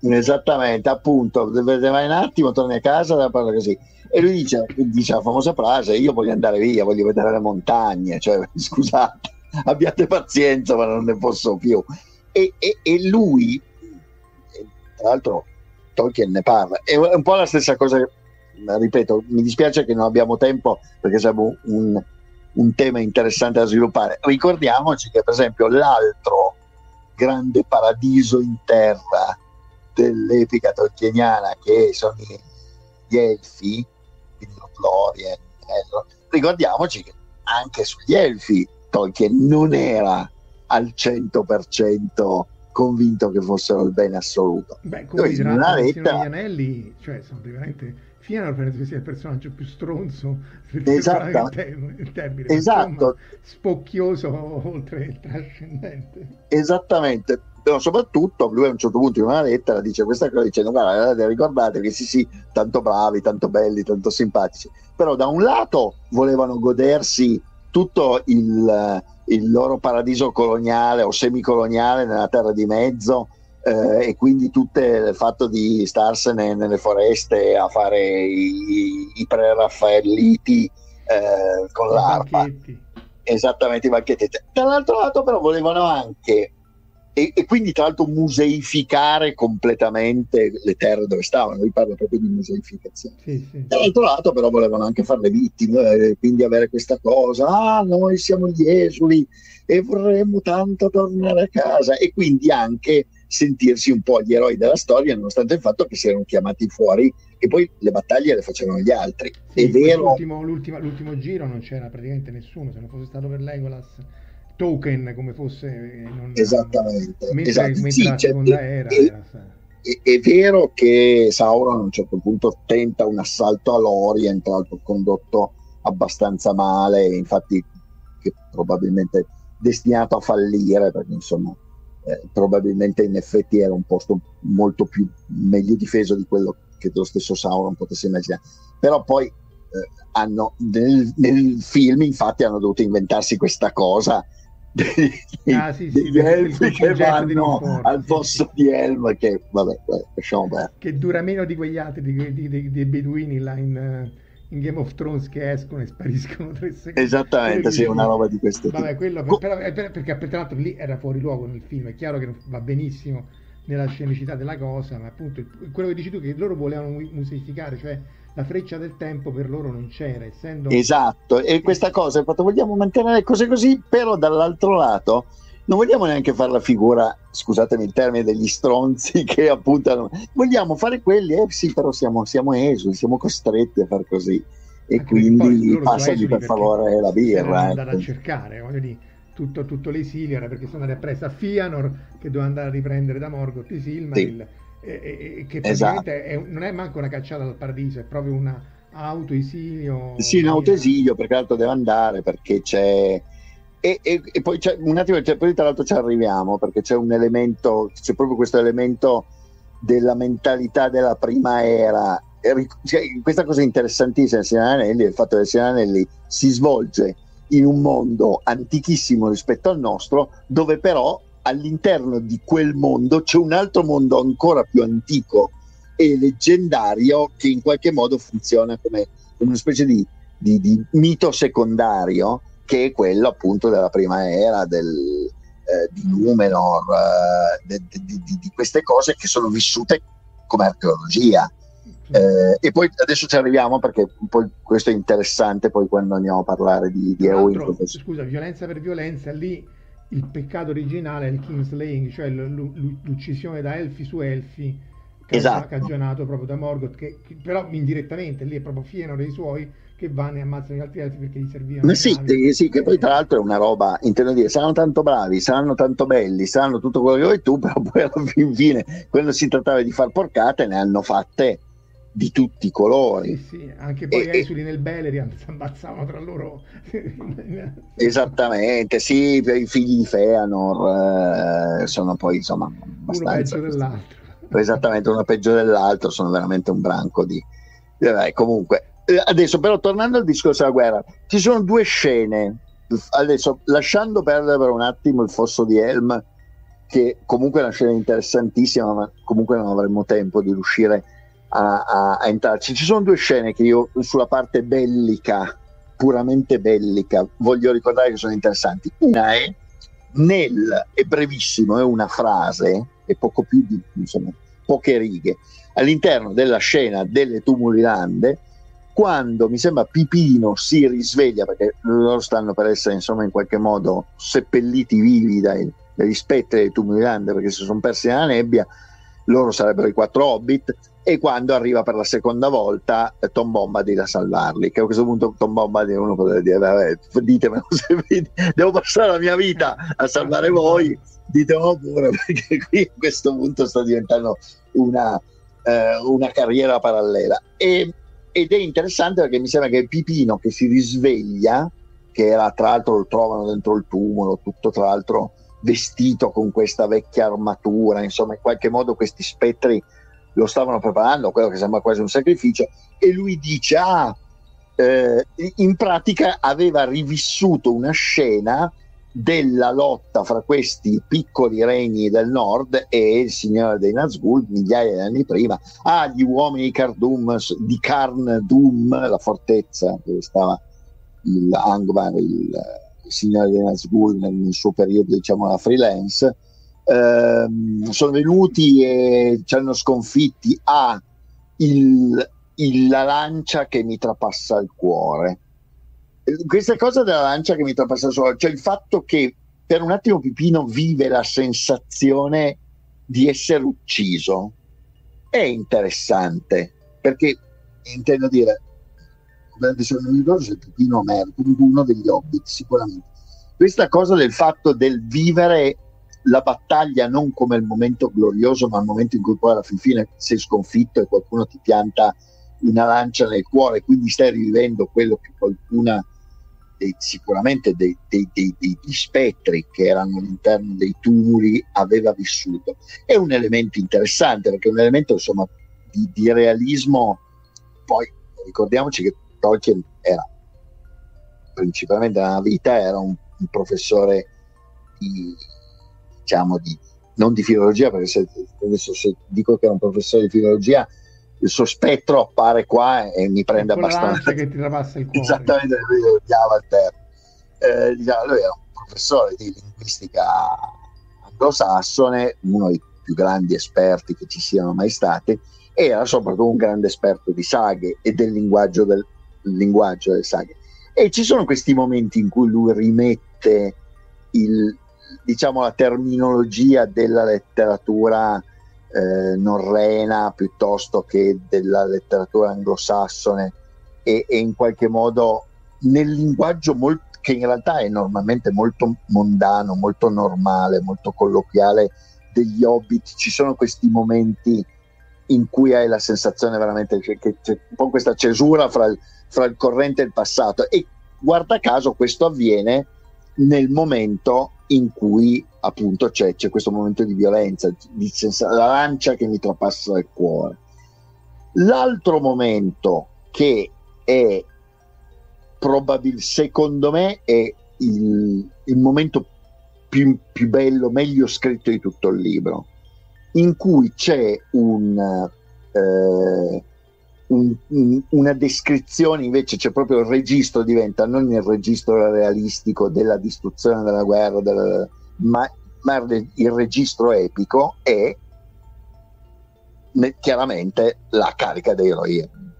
Esattamente, appunto, vai un attimo, torni a casa e parla così. E lui dice, dice la famosa frase, io voglio andare via, voglio vedere le montagne, cioè scusate, abbiate pazienza, ma non ne posso più. E, e, e lui, tra l'altro Tolkien ne parla, è un po' la stessa cosa, ripeto, mi dispiace che non abbiamo tempo perché siamo un, un tema interessante da sviluppare. Ricordiamoci che per esempio l'altro grande paradiso in terra dell'epica tolkieniana che sono gli elfi, quindi lo Florien, ricordiamoci che anche sugli elfi Tolkien non era al 100% convinto che fossero il bene assoluto. Beh, come una lettera... gli anelli, cioè sono veramente Fianor penso che sia il personaggio più stronzo esatto. il termine, esatto. spocchioso oltre il trascendente esattamente però soprattutto lui a un certo punto in una lettera dice questa cosa dicendo guarda ricordate che sì sì tanto bravi tanto belli tanto simpatici però da un lato volevano godersi tutto il, il loro paradiso coloniale o semicoloniale nella terra di mezzo eh, e quindi tutto il fatto di starsene nelle foreste a fare i, i pre-raffaelliti eh, con l'arpa banchetti. esattamente i banchetti dall'altro lato però volevano anche e, e, quindi tra l'altro museificare completamente le terre dove stavano, lui parla proprio di museificazione. Sì, sì. Dall'altro lato però volevano anche fare le vittime, eh, quindi avere questa cosa, ah noi siamo gli esuli e vorremmo tanto tornare a casa e quindi anche sentirsi un po' gli eroi della storia, nonostante il fatto che si erano chiamati fuori e poi le battaglie le facevano gli altri. Sì, È vero. L'ultimo, l'ultimo, giro non c'era praticamente nessuno, se non fosse stato per Legolas token come fosse non, esattamente, mentre, esatto. mentre sì, la seconda è, era, era è, è, vero che Sauron a un certo punto tenta un assalto all'Orient tra l'altro condotto abbastanza male infatti che probabilmente destinato a fallire perché insomma eh, probabilmente in effetti era un posto molto più meglio difeso di quello che lo stesso Sauron potesse immaginare. Però poi eh, hanno, nel, nel, film infatti hanno dovuto inventarsi questa cosa degli, ah, sì, sì, degli elfi che vanno al posto sì, di Elm che vabbè, lasciamo perdere. Che dura meno di quegli altri, dei beduini là in in Game of Thrones che escono e spariscono tre secondi. Esattamente, sì, una roba di questo Vabbè, quello per, però, per, perché per l'altro lì era fuori luogo nel film, è chiaro che va benissimo nella scenicità della cosa, ma appunto quello che dici tu che loro volevano museificare, cioè la freccia del tempo per loro non c'era, essendo... Esatto, e questa cosa, fatto, vogliamo mantenere le cose così, però dall'altro lato non vogliamo neanche fare la figura, scusatemi il termine, degli stronzi che appuntano, vogliamo fare quelli, eh sì, però siamo, siamo esuli, siamo costretti a far così e Anche quindi passagli per favore la birra. Ecco. andare a cercare, voglio dire, tutto, tutto l'esilio era perché sono andati appresso a Fianor che doveva andare a riprendere da Morgoth i Silmaril, sì. E, che praticamente esatto. è, non è manco una cacciata dal paradiso, è proprio una autoesilio. Sì, un autoesilio perché l'altro deve andare perché c'è e, e, e, poi c'è un attimo, cioè, poi tra l'altro ci arriviamo perché c'è un elemento, c'è proprio questo elemento della mentalità della prima era. Cioè, questa cosa interessantissima, Signore Anelli, il fatto che Signore Anelli si svolge in un mondo antichissimo rispetto al nostro, dove però all'interno di quel mondo c'è un altro mondo ancora più antico e leggendario che in qualche modo funziona come una specie di, di, di mito secondario che è quello appunto della prima era, del, eh, di Numenor, eh, de, de, de, di queste cose che sono vissute come archeologia. Eh, e poi adesso ci arriviamo perché poi questo è interessante poi quando andiamo a parlare di, di Eowyn. Scusa, violenza per violenza, lì il peccato originale è il kingslaying, cioè l'uccisione da elfi su elfi, esatto. cagionato proprio da Morgoth, che, che, però indirettamente lì è proprio fieno dei suoi che vanno e ammazzano gli altri elfi perché gli servivano. Ma sì, eh, sì, che poi tra l'altro è una roba, intendo dire, saranno tanto bravi, saranno tanto belli, saranno tutto quello che vuoi tu, però poi alla fin fine, quando si trattava di far porcate, ne hanno fatte di tutti i colori. Sì, sì, anche poi e, esuli nel Beleriand si ammazzavano tra loro. Esattamente, sì, i figli di Feanor eh, sono poi insomma abbastanza... Uno peggio dell'altro. Esattamente, uno peggio dell'altro, sono veramente un branco di... Vabbè, comunque, eh, adesso però tornando al discorso della guerra, ci sono due scene, adesso lasciando perdere per un attimo il fosso di Helm, che comunque è una scena interessantissima, ma comunque non avremmo tempo di riuscire a, a, a entrarci. Ci sono due scene che io sulla parte bellica, puramente bellica, voglio ricordare che sono interessanti. Una è nel, è brevissimo, è una frase, è poco più di, insomma, poche righe, all'interno della scena delle Tumulilande, quando mi sembra Pipino si risveglia, perché loro stanno per essere insomma in qualche modo seppelliti vivi dai, dagli spettri dei Tumulilande, perché si sono persi nella nebbia, loro sarebbero i quattro hobbit, e quando arriva per la seconda volta Tom Bombadil a salvarli che a questo punto Tom Bombadil uno potrebbe dire vabbè ditemelo se devo passare la mia vita a salvare voi ditemelo pure perché qui a questo punto sta diventando una, eh, una carriera parallela. E, ed è interessante perché mi sembra che Pipino che si risveglia che era tra l'altro lo trovano dentro il tumulo tutto tra l'altro vestito con questa vecchia armatura insomma in qualche modo questi spettri lo stavano preparando, quello che sembra quasi un sacrificio, e lui dice, ah, eh, in pratica aveva rivissuto una scena della lotta fra questi piccoli regni del nord e il signore dei Nazgûl migliaia di anni prima. Ah, gli uomini Cardum, di Carn Dum, la fortezza dove stava il Angvar, il, signore dei Nazgûl nel suo periodo, diciamo, da freelance ehm, sono venuti e ci hanno sconfitti a ah, il, il, la lancia che mi trapassa il cuore. Questa cosa della lancia che mi trapassa il cuore, cioè il fatto che per un attimo Pipino vive la sensazione di essere ucciso, è interessante perché intendo dire, se non mi ricordo se Pipino comunque uno degli hobbit sicuramente. Questa cosa del fatto del vivere la battaglia non come il momento glorioso, ma il momento in cui poi alla fin fine sei sconfitto e qualcuno ti pianta una lancia nel cuore, quindi stai rivivendo quello che qualcuna dei, sicuramente dei, dei, degli spettri che erano all'interno dei tumuli aveva vissuto. È un elemento interessante perché è un elemento insomma di, di realismo. Poi ricordiamoci che Tolkien era principalmente nella vita era un, un professore di diciamo di, non di filologia, perché se, adesso se dico che è un professore di filologia, il suo spettro appare qua e mi prende abbastanza. che ti trapassa il cuore. Esattamente, lui odiava il termine. Eh, diciamo, lui era un professore di linguistica anglosassone, uno dei più grandi esperti che ci siano mai stati, e era soprattutto un grande esperto di saghe e del linguaggio del, linguaggio delle saghe. E ci sono questi momenti in cui lui rimette il, diciamo, la terminologia della letteratura eh, norrena piuttosto che della letteratura anglosassone e, e in qualche modo nel linguaggio molto, che in realtà è normalmente molto mondano, molto normale, molto colloquiale degli hobbit, ci sono questi momenti in cui hai la sensazione veramente che c'è un po' questa cesura fra il, fra il corrente e il passato e guarda caso questo avviene nel momento in cui appunto c'è, c'è questo momento di violenza, di sens- la lancia che mi trapassa il cuore. L'altro momento che è probabilmente, secondo me, è il, il momento più, più, bello, meglio scritto di tutto il libro, in cui c'è un, eh, un, un, una descrizione, invece c'è proprio il registro, diventa non il registro realistico della distruzione della guerra, della, ma, ma, il registro epico è chiaramente la carica dei Rohirrim.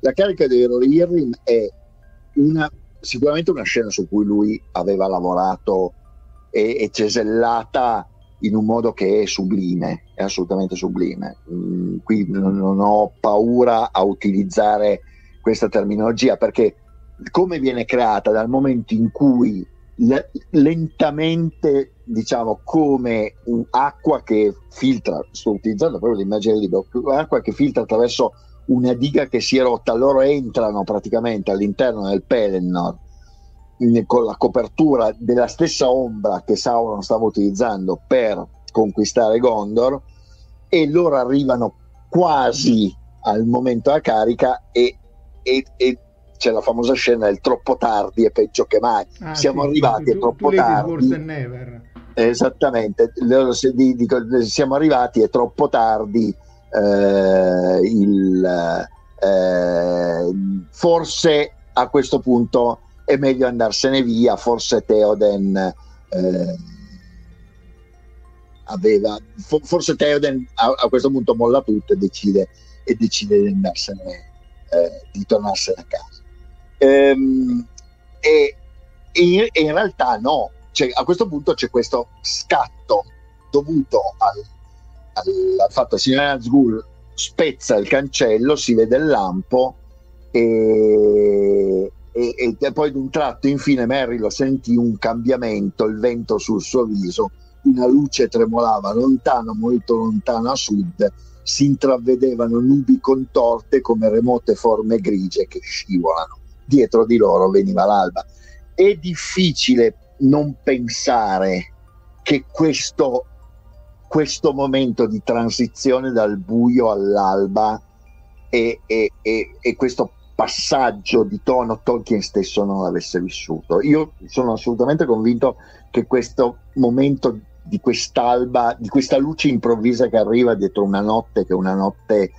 La carica dei Rohirrim è una, sicuramente una scena su cui lui aveva lavorato e, e cesellata in un modo che è sublime, è assolutamente sublime. Mm, qui non, ho paura a utilizzare questa terminologia perché come viene creata dal momento in cui lentamente, diciamo, come un'acqua che filtra, sto utilizzando proprio l'immagine del libro, acqua che filtra attraverso una diga che si è rotta, loro entrano praticamente all'interno del Pelennor con la copertura della stessa ombra che Sauron stava utilizzando per conquistare Gondor e loro arrivano quasi al momento della carica e, e, e c'è la famosa scena del troppo tardi è peggio che mai. Ah, siamo sì, arrivati sì, è troppo tardi. never. Esattamente, siamo arrivati, è troppo tardi, eh, il, eh, forse a questo punto è meglio andarsene via, forse Theoden eh, aveva, forse Theoden a, a, questo punto molla tutto e decide, e decide di andarsene, eh, di tornarsene a casa. Ehm, e, in, in realtà no, cioè, a questo punto c'è questo scatto dovuto al, al, fatto che il signor Nazgul spezza il cancello, si vede il lampo e, e, e poi d'un tratto infine Mary lo sentì un cambiamento, il vento sul suo viso, una luce tremolava lontano, molto lontano a sud, si intravedevano nubi contorte come remote forme grigie che scivolano. Dietro di loro veniva l'alba. È difficile non pensare che questo, questo momento di transizione dal buio all'alba e, e, e, e questo passaggio di tono Tolkien stesso non l'avesse vissuto. Io sono assolutamente convinto che questo momento di quest'alba, di questa luce improvvisa che arriva dietro una notte che è una notte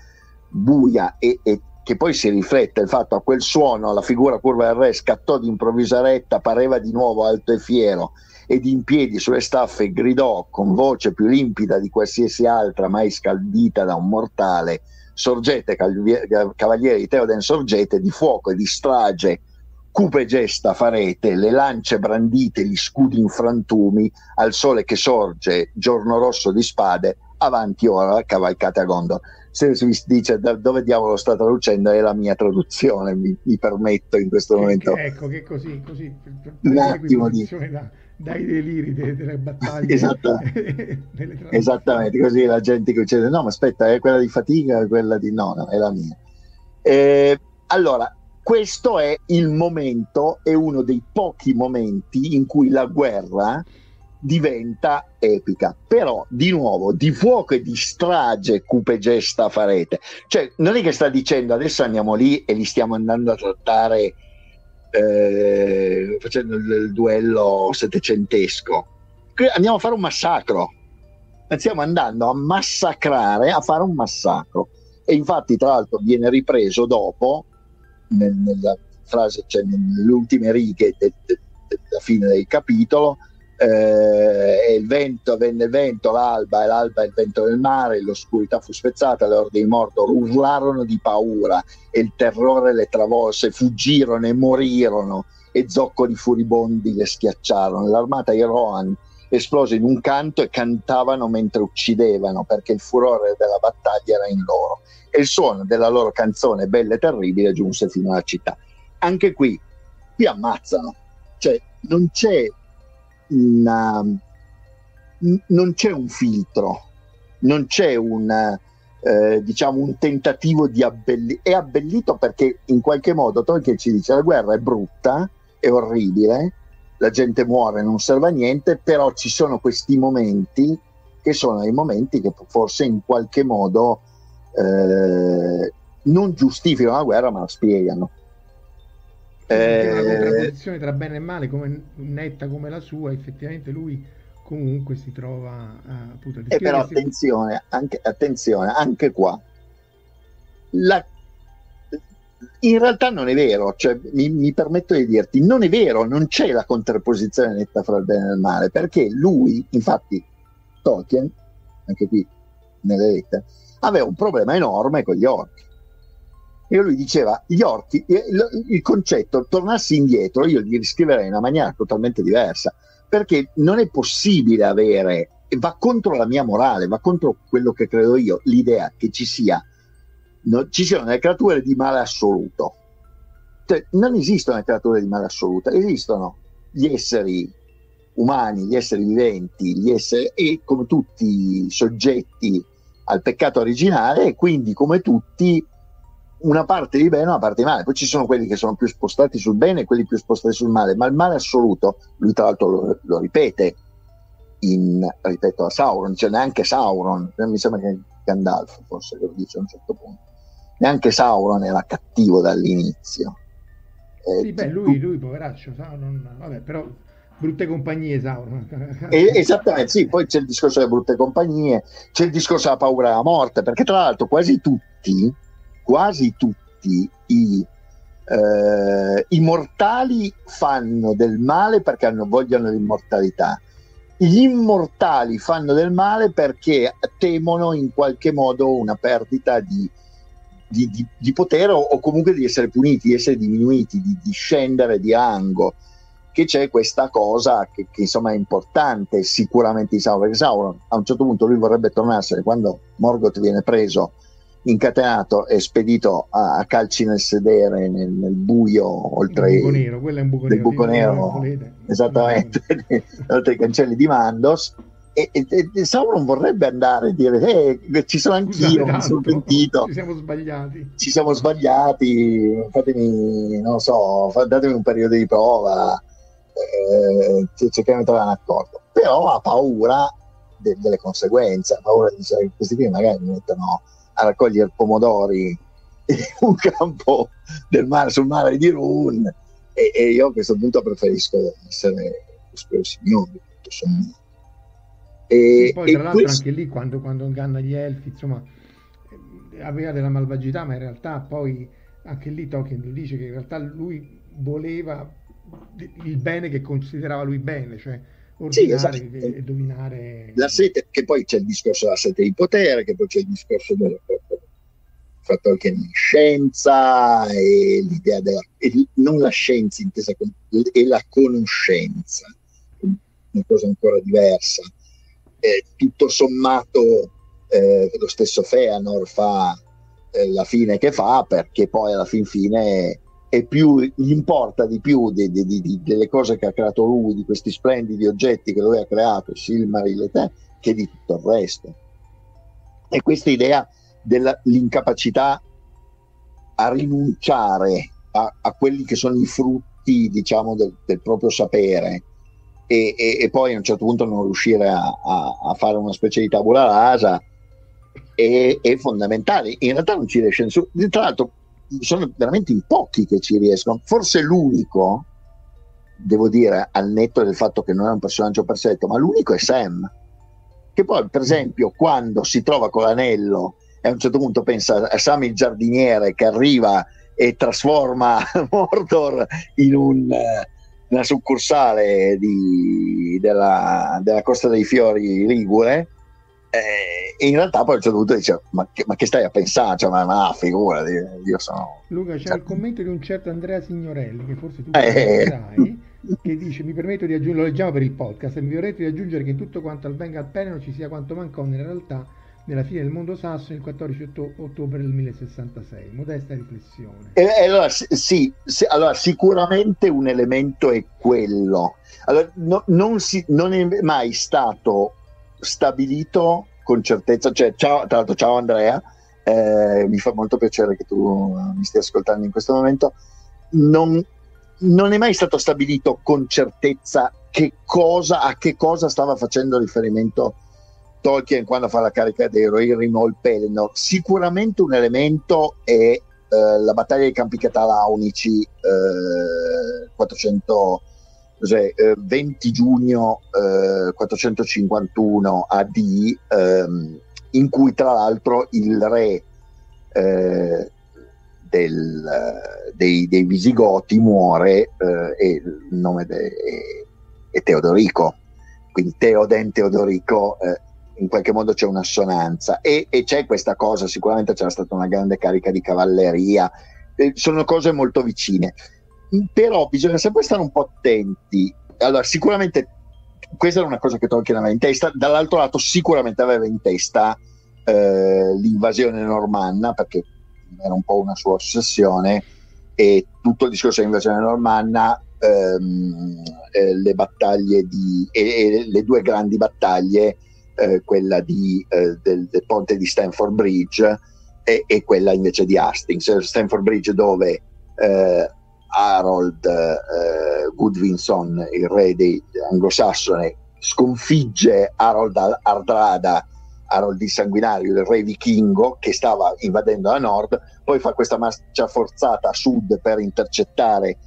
buia e, e che poi si riflette il fatto a quel suono la figura curva del re scattò di improvvisa retta, pareva di nuovo alto e fiero ed in piedi sulle staffe gridò con voce più limpida di qualsiasi altra mai scaldita da un mortale sorgete cavalieri di Teoden sorgete di fuoco e di strage cupe gesta farete le lance brandite gli scudi in frantumi al sole che sorge giorno rosso di spade avanti ora cavalcate a Gondor. Se si dice da dove diavolo sta traducendo è la mia traduzione mi, mi permetto in questo momento. ecco che così così un attimo di da, dai deliri delle, delle battaglie Esattamente. esattamente così la gente che dice no ma aspetta è quella di fatica è quella di no no è la mia eh, allora questo è il momento è uno dei pochi momenti in cui la guerra diventa epica. Però, di nuovo, di fuoco e di strage cupe gesta farete. Cioè, non è che sta dicendo adesso andiamo lì e li stiamo andando a trattare eh, facendo il, il duello settecentesco. Andiamo a fare un massacro. Stiamo andando a massacrare, a fare un massacro. E infatti, tra l'altro, viene ripreso dopo, nel, nella frase, cioè nelle ultime righe della de, de, de, fine del capitolo, eh, il vento venne il vento, l'alba e l'alba il vento del mare, l'oscurità fu spezzata, le orde di Mordor urlarono di paura e il terrore le travolse, fuggirono e morirono e zoccoli furibondi le schiacciarono. L'armata di Rohan esplose in un canto e cantavano mentre uccidevano perché il furore della battaglia era in loro e il suono della loro canzone bella e terribile giunse fino alla città. Anche qui, qui ammazzano, cioè non c'è una, non c'è un filtro, non c'è un, eh, diciamo un tentativo di abbellire. È abbellito perché in qualche modo Tolkien ci dice la guerra è brutta, è orribile, la gente muore, non serve a niente, però ci sono questi momenti che sono i momenti che forse in qualche modo eh, non giustificano la guerra ma la spiegano eh, una contraddizione tra bene e male come netta come la sua effettivamente lui comunque si trova a, appunto a eh, però attenzione anche, attenzione anche qua. La, in realtà non è vero cioè, mi, mi, permetto di dirti non è vero non c'è la contrapposizione netta fra il bene e il male perché lui infatti Tolkien anche qui nelle lettere aveva un problema enorme con gli orchi e lui diceva gli orchi, il, il concetto, tornassi indietro, io gli riscriverei in una maniera totalmente diversa, perché non è possibile avere, va contro la mia morale, va contro quello che credo io, l'idea che ci sia, no, ci siano delle creature di male assoluto. Cioè, non esistono le creature di male assoluto, esistono gli esseri umani, gli esseri viventi, gli esseri, e come tutti soggetti al peccato originale, e quindi come tutti una parte di bene e una parte di male. Poi ci sono quelli che sono più spostati sul bene e quelli più spostati sul male, ma il male assoluto, lui tra l'altro lo, lo ripete in, ripeto, a Sauron, cioè neanche Sauron, mi sembra che Gandalf forse lo dice a un certo punto, neanche Sauron era cattivo dall'inizio. Eh, sì, beh, lui, lui poveraccio, Sauron, vabbè, però brutte compagnie Sauron. esattamente, sì, poi c'è il discorso delle brutte compagnie, c'è il discorso della paura della morte, perché tra l'altro quasi tutti, quasi tutti i, eh, i mortali fanno del male perché hanno, vogliono l'immortalità. Gli immortali fanno del male perché temono in qualche modo una perdita di, di, di, di potere o, o, comunque di essere puniti, di essere diminuiti, di, scendere di rango che c'è questa cosa che, che, insomma è importante sicuramente di Sauron perché Sauron a un certo punto lui vorrebbe tornarsene quando Morgoth viene preso incatenato e spedito a, a calci nel sedere nel, nel buio oltre il buco nero, quello è un buco nero, buco nero. esattamente oltre i cancelli di Mandos. E, e, e, Sauron vorrebbe andare a dire eh, ci sono anch'io, mi sono pentito. ci siamo sbagliati. Ci siamo sbagliati fatemi non so datemi un periodo di prova eh, cerchiamo di trovare un accordo, però ha paura de- delle conseguenze, ha paura di dire questi qui magari mi mettono a raccogliere pomodori in un campo mare, sul mare di Run e, e io a questo punto preferisco essere lo signore, tutto sommato. E, e poi tra l'altro questo... anche lì quando, quando inganna gli elfi, insomma, aveva della malvagità, ma in realtà poi anche lì Tolkien lo dice che in realtà lui voleva il bene che considerava lui bene, cioè ordinare sì, esatto. e dominare. La sete, che poi c'è il discorso della sete di potere, che poi c'è il discorso del fatto che in scienza e l'idea della, e non la scienza intesa e la conoscenza, una cosa ancora diversa. Eh, tutto sommato eh, lo stesso Feanor fa eh, la fine che fa perché poi alla fin fine e più gli importa di più di, di, di, delle cose che ha creato lui, di questi splendidi oggetti che lui ha creato, Silmaril e te, che di tutto il resto. E questa idea dell'incapacità a rinunciare a, a, quelli che sono i frutti, diciamo, del, del proprio sapere e, e, e, poi a un certo punto non riuscire a, a, a fare una specie di tabula rasa è, è, fondamentale. In realtà non ci riesce nessuno. Tra l'altro, sono veramente in pochi che ci riescono. Forse l'unico, devo dire, al netto del fatto che non è un personaggio perfetto, ma l'unico è Sam. Che poi, per esempio, quando si trova con l'anello e a un certo punto pensa a Sam il giardiniere che arriva e trasforma Mordor in un, eh, una succursale di, della, della Costa dei Fiori Ligure, eh, e in realtà poi a un certo punto dice ma che, ma che stai a pensare? Cioè, ma, ma figura io sono Luca c'è cioè... il commento di un certo Andrea Signorelli che forse tu eh. sai che dice mi permetto di aggiungere lo leggiamo per il podcast mi permetto di aggiungere che in tutto quanto al venga al Penero ci sia quanto mancò nella realtà nella fine del mondo sasso il 14 ottobre del 1066 modesta riflessione. E, e allora sì, sì, allora sicuramente un elemento è quello. Allora, no, non, si, non è mai stato stabilito con certezza, cioè, ciao, tra l'altro ciao Andrea, eh, mi fa molto piacere che tu mi stia ascoltando in questo momento, non, non è mai stato stabilito con certezza che cosa, a che cosa stava facendo riferimento Tolkien quando fa la carica dei Rohirrim o il Pelennor. Sicuramente un elemento è eh, la battaglia dei campi catalaunici eh, 400 cos'è, eh, 20 giugno eh, 451 AD, ehm, in cui tra l'altro il re eh, del, dei, dei, Visigoti muore eh, e il nome de, è, è, Teodorico, quindi Teoden Teodorico eh, in qualche modo c'è un'assonanza. E, e, c'è questa cosa, sicuramente c'era stata una grande carica di cavalleria, eh, sono cose molto vicine però bisogna sempre stare un po' attenti. Allora, sicuramente questa era una cosa che Tolkien aveva in testa, dall'altro lato sicuramente aveva in testa eh, l'invasione normanna, perché era un po' una sua ossessione, e tutto il discorso dell'invasione normanna, ehm, eh, le battaglie di, e, e, le due grandi battaglie, eh, quella di, eh, del, del, ponte di Stanford Bridge e, e, quella invece di Hastings. Stanford Bridge dove eh, Harold eh, Goodwinson, il re dei anglosassone, sconfigge Harold Ardrada, Harold il sanguinario, il re vichingo che stava invadendo a nord, poi fa questa marcia forzata a sud per intercettare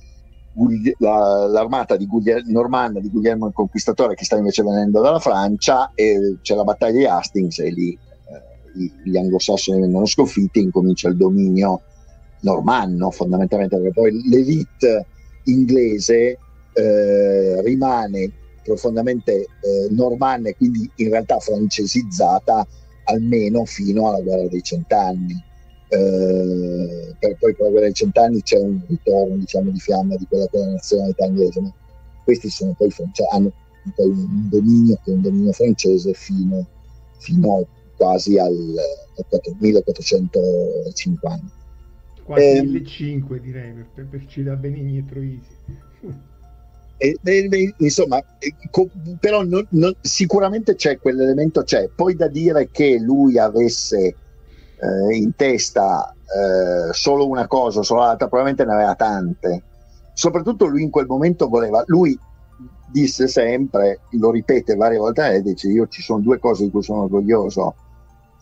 la, l'armata di Guglielmo, normanna di Guglielmo il Conquistatore che sta invece venendo dalla Francia e c'è la battaglia di Hastings e lì eh, gli anglosassoni vengono sconfitti e incomincia il dominio normanno fondamentalmente perché poi l'elite inglese eh, rimane profondamente eh, normanna e quindi in realtà francesizzata almeno fino alla guerra dei cent'anni eh, per poi per la guerra dei cent'anni c'è un ritorno diciamo, di fiamma di quella che è la nazionalità inglese, ma questi sono poi cioè, hanno poi un dominio che è un dominio francese fino, fino quasi al 1450. Quasi eh, 1500 direi per, per, Cida Benigni e Troisi. E, e, insomma, co, però non, non, sicuramente c'è quell'elemento, c'è. Poi da dire che lui avesse eh, in testa eh, solo una cosa, solo l'altra, probabilmente ne aveva tante. Soprattutto lui in quel momento voleva, lui disse sempre, lo ripete varie volte, e dice io ci sono due cose di cui sono orgoglioso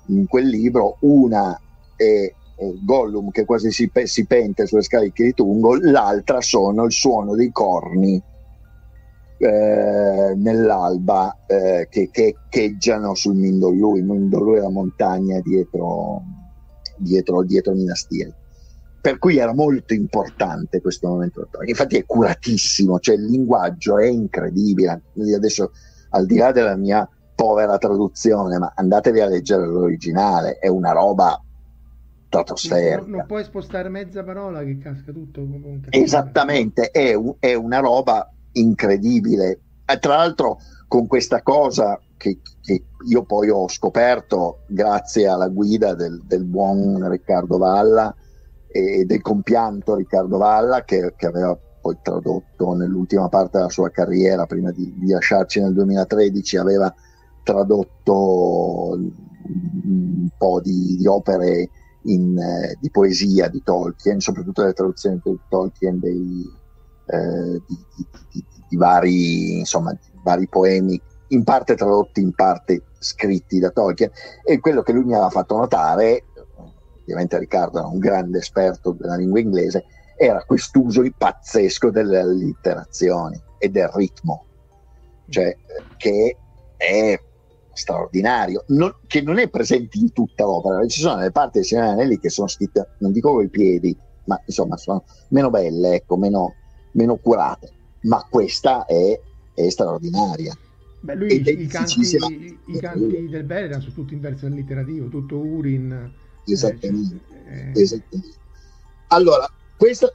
in quel libro, una è Gollum che quasi si, pe- si pente sulle scariche di Tungo, l'altra sono il suono dei corni eh, nell'alba eh, che, che echeggiano sul Mindollu. Il Mindollu è la montagna dietro, dietro, dietro Minas. Per cui era molto importante questo momento. Infatti è curatissimo, cioè il linguaggio è incredibile. Adesso, al di là della mia povera traduzione, ma andatevi a leggere l'originale, è una roba stratosferica. Non, non puoi spostare mezza parola che casca tutto. Esattamente, è, è una roba incredibile. E tra l'altro con questa cosa che, che, io poi ho scoperto grazie alla guida del, del buon Riccardo Valla e del compianto Riccardo Valla che, che, aveva poi tradotto nell'ultima parte della sua carriera prima di, di lasciarci nel 2013 aveva tradotto un po' di, di opere in, eh, di poesia di Tolkien soprattutto le traduzioni di Tolkien dei, eh, di, di, di, di, vari, insomma, vari poemi, in parte tradotti, in parte scritti da Tolkien. E quello che lui mi aveva fatto notare, ovviamente Riccardo era un grande esperto della lingua inglese, era quest'uso pazzesco delle allitterazioni e del ritmo, cioè che è straordinario, non, che non è presente in tutta l'opera. Ci sono delle parti del Signore Anelli che sono scritte, non dico con i piedi, ma insomma sono meno belle, ecco, meno, meno curate, ma questa è, è straordinaria. Beh, lui i, i, canti, i, i, canti, del Beleran sono tutti in versione alliterativo, tutto Urin. Esattamente. Eh, cioè, esattamente. Allora, questo,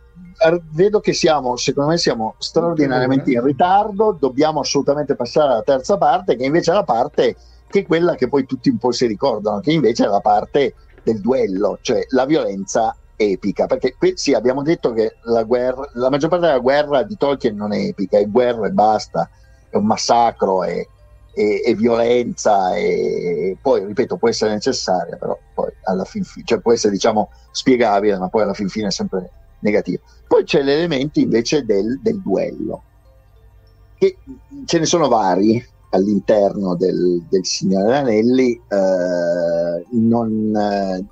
vedo che siamo, secondo me siamo straordinariamente in ritardo, dobbiamo assolutamente passare alla terza parte, che invece è la parte che è quella che poi tutti un po' si ricordano, che invece è la parte del duello, cioè la violenza epica, perché qui sì, abbiamo detto che la, guerra, la maggior parte della guerra di Tolkien non è epica, è guerra e basta, è un massacro, è, è, è violenza, e poi ripeto può essere necessaria, però poi alla fin fine, cioè può essere diciamo spiegabile, ma poi alla fin fine è sempre negativa. Poi c'è l'elemento invece del, del duello, che ce ne sono vari all'interno del, del Signore Anelli, eh, non, eh,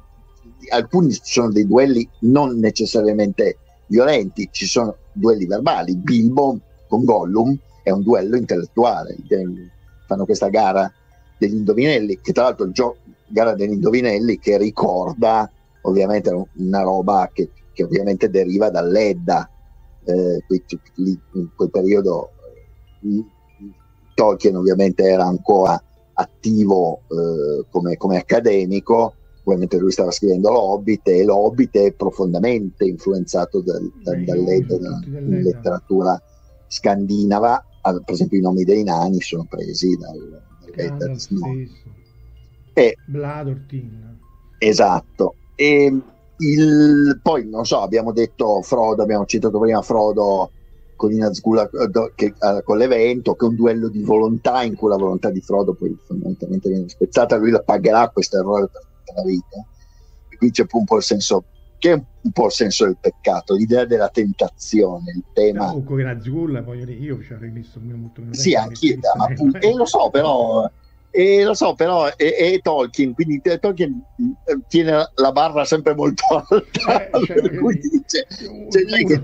alcuni sono dei duelli non necessariamente violenti, ci sono duelli verbali. Bilbo con Gollum è un duello intellettuale, fanno questa gara degli indovinelli, che tra l'altro gio- gara degli indovinelli che ricorda ovviamente una roba che, che ovviamente deriva dall'Edda, eh, in quel periodo Tolkien ovviamente era ancora attivo eh, come, come accademico ovviamente lui stava scrivendo l'Hobbit e l'Hobbit è profondamente influenzato dal, dal, dall'Edda, dalla letteratura scandinava, per esempio i nomi dei nani sono presi dal, dall'Edda di. E, Bladortin. Esatto. E il, poi, non so, abbiamo detto Frodo, abbiamo citato prima Frodo con Inazgula che, uh, con l'evento, che è un duello di volontà in cui la volontà di Frodo poi fondamentalmente viene spezzata, lui la pagherà questo errore per la vita. E qui c'è un po' il senso, che è un po' il senso del peccato, l'idea della tentazione, il tema. O con Nazgul, voglio dire, io ci avrei messo molto meno. Sì, anch'io, appunto, e lo so, però. E lo so, però è, è Tolkien, quindi Tolkien eh, tiene la barra sempre molto alta. Eh, cioè, cui dice, cioè, che...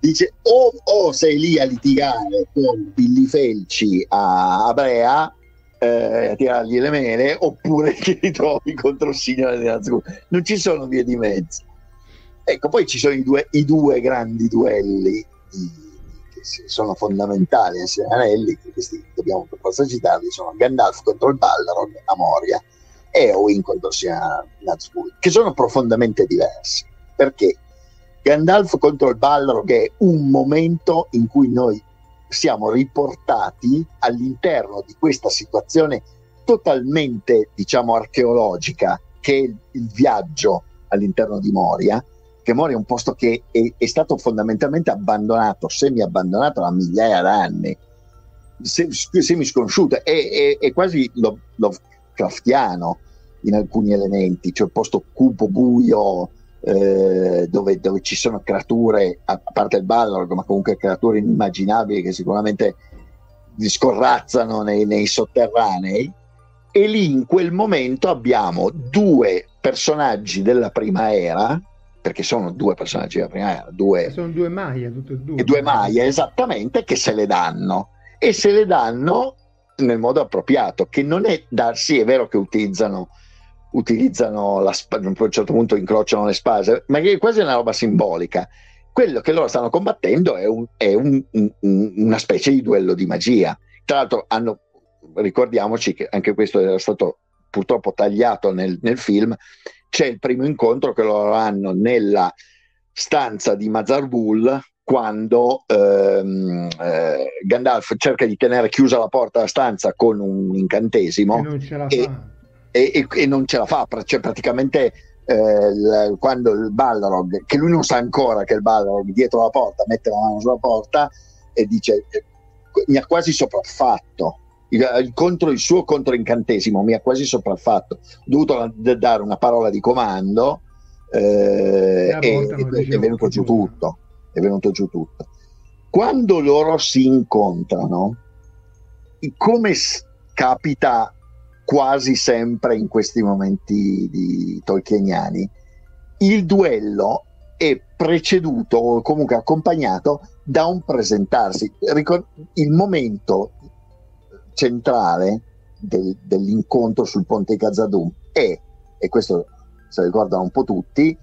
dice o, o, sei lì a litigare con Billy Felci a, a Brea eh, a tirargli le mele oppure ti ritrovi contro il signore di Nazgûl non ci sono vie di mezzo ecco poi ci sono i due, i due grandi duelli che sono fondamentali ai Anelli che questi dobbiamo per forza citarli sono Gandalf contro il Balrog a Moria e Owen contro sia Nazgûl che sono profondamente diversi. Perché Gandalf contro il Balrog è un momento in cui noi siamo riportati all'interno di questa situazione totalmente, diciamo, archeologica che è il viaggio all'interno di Moria, che Moria è un posto che è, è stato fondamentalmente abbandonato, semi-abbandonato da migliaia d'anni, semi-sconosciuto, è, è, è quasi Lovecraftiano in alcuni elementi, cioè un posto cupo, buio, eh, dove, dove, ci sono creature, a parte il Balrog, ma comunque creature inimmaginabili che sicuramente scorrazzano nei, nei sotterranei. E lì in quel momento abbiamo due personaggi della prima era, perché sono due personaggi della prima era, due, sono due Maya, tutte e due. due Maya, esattamente, che se le danno. E se le danno nel modo appropriato, che non è darsi, è vero che utilizzano utilizzano la spada, a un certo punto incrociano le spade, ma che è quasi una roba simbolica. Quello che loro stanno combattendo è, un, è un, un, una specie di duello di magia. Tra l'altro, hanno, ricordiamoci che anche questo era stato purtroppo tagliato nel, nel film. C'è il primo incontro che loro hanno nella stanza di Mazarbul quando ehm, eh, Gandalf cerca di tenere chiusa la porta della stanza con un incantesimo e non ce la e, fa. e, e, non ce la fa, cioè praticamente eh, il, quando il Balrog, che lui non sa ancora che il Balrog dietro la porta mette la mano sulla porta e dice eh, mi ha quasi sopraffatto il, contro, il suo controincantesimo mi ha quasi sopraffatto ho dovuto dare una parola di comando eh, e, è venuto giù tutto è venuto giù tutto quando loro si incontrano come capita quasi sempre in questi momenti di tolkieniani, il duello è preceduto o comunque accompagnato da un presentarsi. Il momento centrale del, dell'incontro sul ponte Gazadum è, e questo se lo ricordano un po' tutti,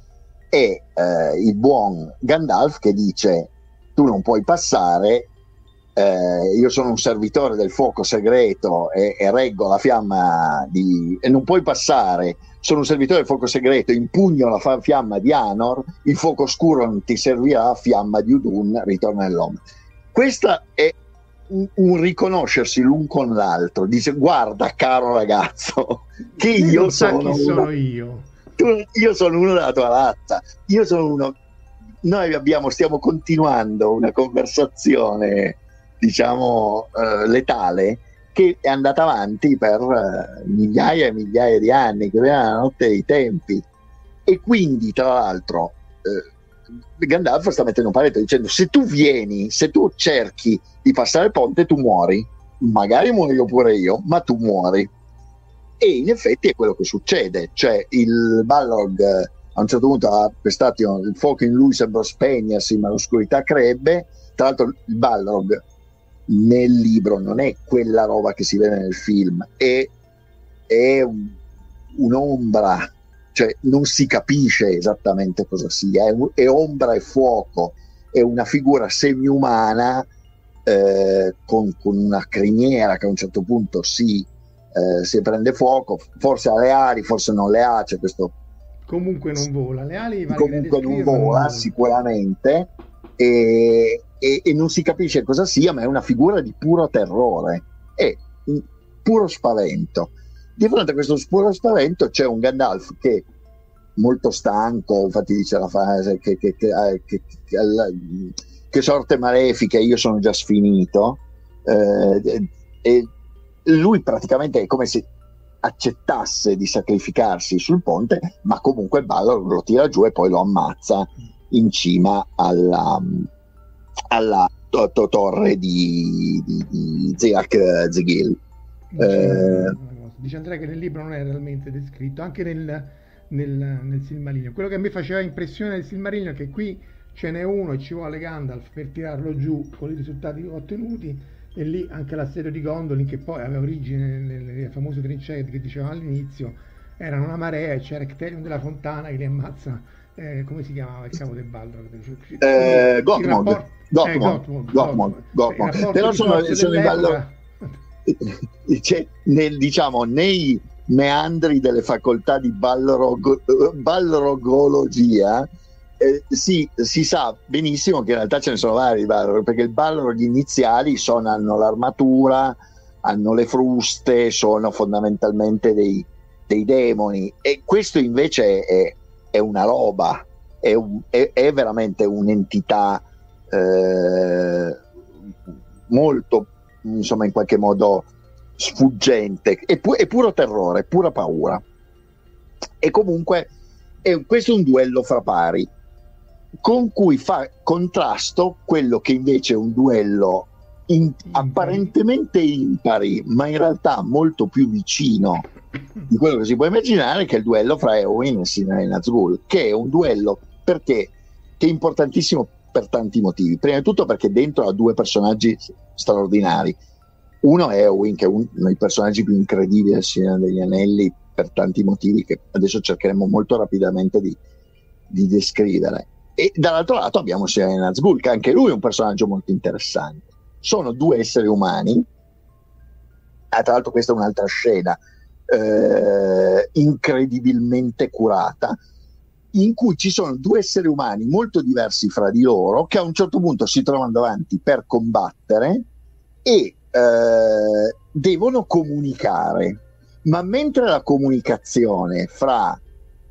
è eh, il buon Gandalf che dice tu non puoi passare eh, io sono un servitore del fuoco segreto e, e, reggo la fiamma di... e non puoi passare, sono un servitore del fuoco segreto, impugno la fa- fiamma di Anor, il fuoco scuro non ti servirà, fiamma di Udun ritorna nell'uomo. Questo è un, un, riconoscersi l'un con l'altro, dice guarda caro ragazzo, che io sono, sono io. Tu, io sono uno della tua razza, io sono uno... Noi abbiamo, stiamo continuando una conversazione diciamo, eh, letale che è andata avanti per eh, migliaia e migliaia di anni, che era la notte dei tempi. E quindi, tra l'altro, eh, Gandalf sta mettendo un paletto dicendo: Se tu vieni, se tu cerchi di passare il ponte, tu muori. Magari muoio pure io, ma tu muori. E in effetti è quello che succede, cioè il Balrog eh, a un certo punto ha pestato il fuoco in lui sembra spegnersi, ma l'oscurità crebbe. Tra l'altro il Balrog nel libro non è quella roba che si vede nel film, è, è un, un'ombra, cioè non si capisce esattamente cosa sia, è, è ombra e fuoco, è una figura semi-umana eh, con, con, una criniera che a un certo punto si, eh, si prende fuoco, forse ha le ali, forse non le ha, c'è questo comunque non vola. Le ali comunque non vola, non sicuramente. E, e, e, non si capisce cosa sia, ma è una figura di puro terrore, è un puro spavento. Di fronte a questo puro spavento c'è un Gandalf che molto stanco, infatti dice la frase che, che, che, eh, che sorte malefica, io sono già sfinito, eh, e lui praticamente è come se accettasse di sacrificarsi sul ponte, ma comunque Balor lo tira giù e poi lo ammazza in cima alla, alla to- to- torre di, di, di Zeak Zegil. Eh, dice Andrea che nel libro non è realmente descritto, anche nel, nel, nel Silmarillion. Quello che a me faceva impressione del Silmarillion è che qui ce n'è uno e ci vuole Gandalf per tirarlo giù con i risultati ottenuti e lì anche l'assedio di Gondolin che poi aveva origine nelle famose trincee che dicevamo all'inizio erano una marea e c'era Ecterion della Fontana che li ammazza eh, come si chiamava il capo del Balrog? Eh, Gottmog. Gottmog. Gottmog. Gottmog. Però sono, sono in ballo... cioè, nel, diciamo, nei meandri delle facoltà di Balrog, Balrogologia eh, si, si, sa benissimo che in realtà ce ne sono vari Balrog, perché il Balrog iniziali sono, hanno l'armatura, hanno le fruste, sono fondamentalmente dei, dei demoni. E questo invece è, è una roba, è, un, è, è veramente un'entità eh, molto, insomma, in qualche modo sfuggente, è, pu- è puro terrore, pura paura. E comunque è, questo è un duello fra pari con cui fa contrasto quello che invece è un duello in, apparentemente impari, ma in realtà molto più vicino di quello che si può immaginare, che è il duello fra Eowyn e Sinai Nazgul, che è un duello perché che è importantissimo per tanti motivi. Prima di tutto perché dentro ha due personaggi straordinari. Uno è Eowyn, che è uno dei personaggi più incredibili del Signore degli Anelli per tanti motivi che adesso cercheremo molto rapidamente di, di descrivere. E dall'altro lato abbiamo Signore Nazgul, che anche lui è un personaggio molto interessante. Sono due esseri umani, ah, tra l'altro questa è un'altra scena, eh, incredibilmente curata, in cui ci sono due esseri umani molto diversi fra di loro che a un certo punto si trovano davanti per combattere e eh, devono comunicare. Ma mentre la comunicazione fra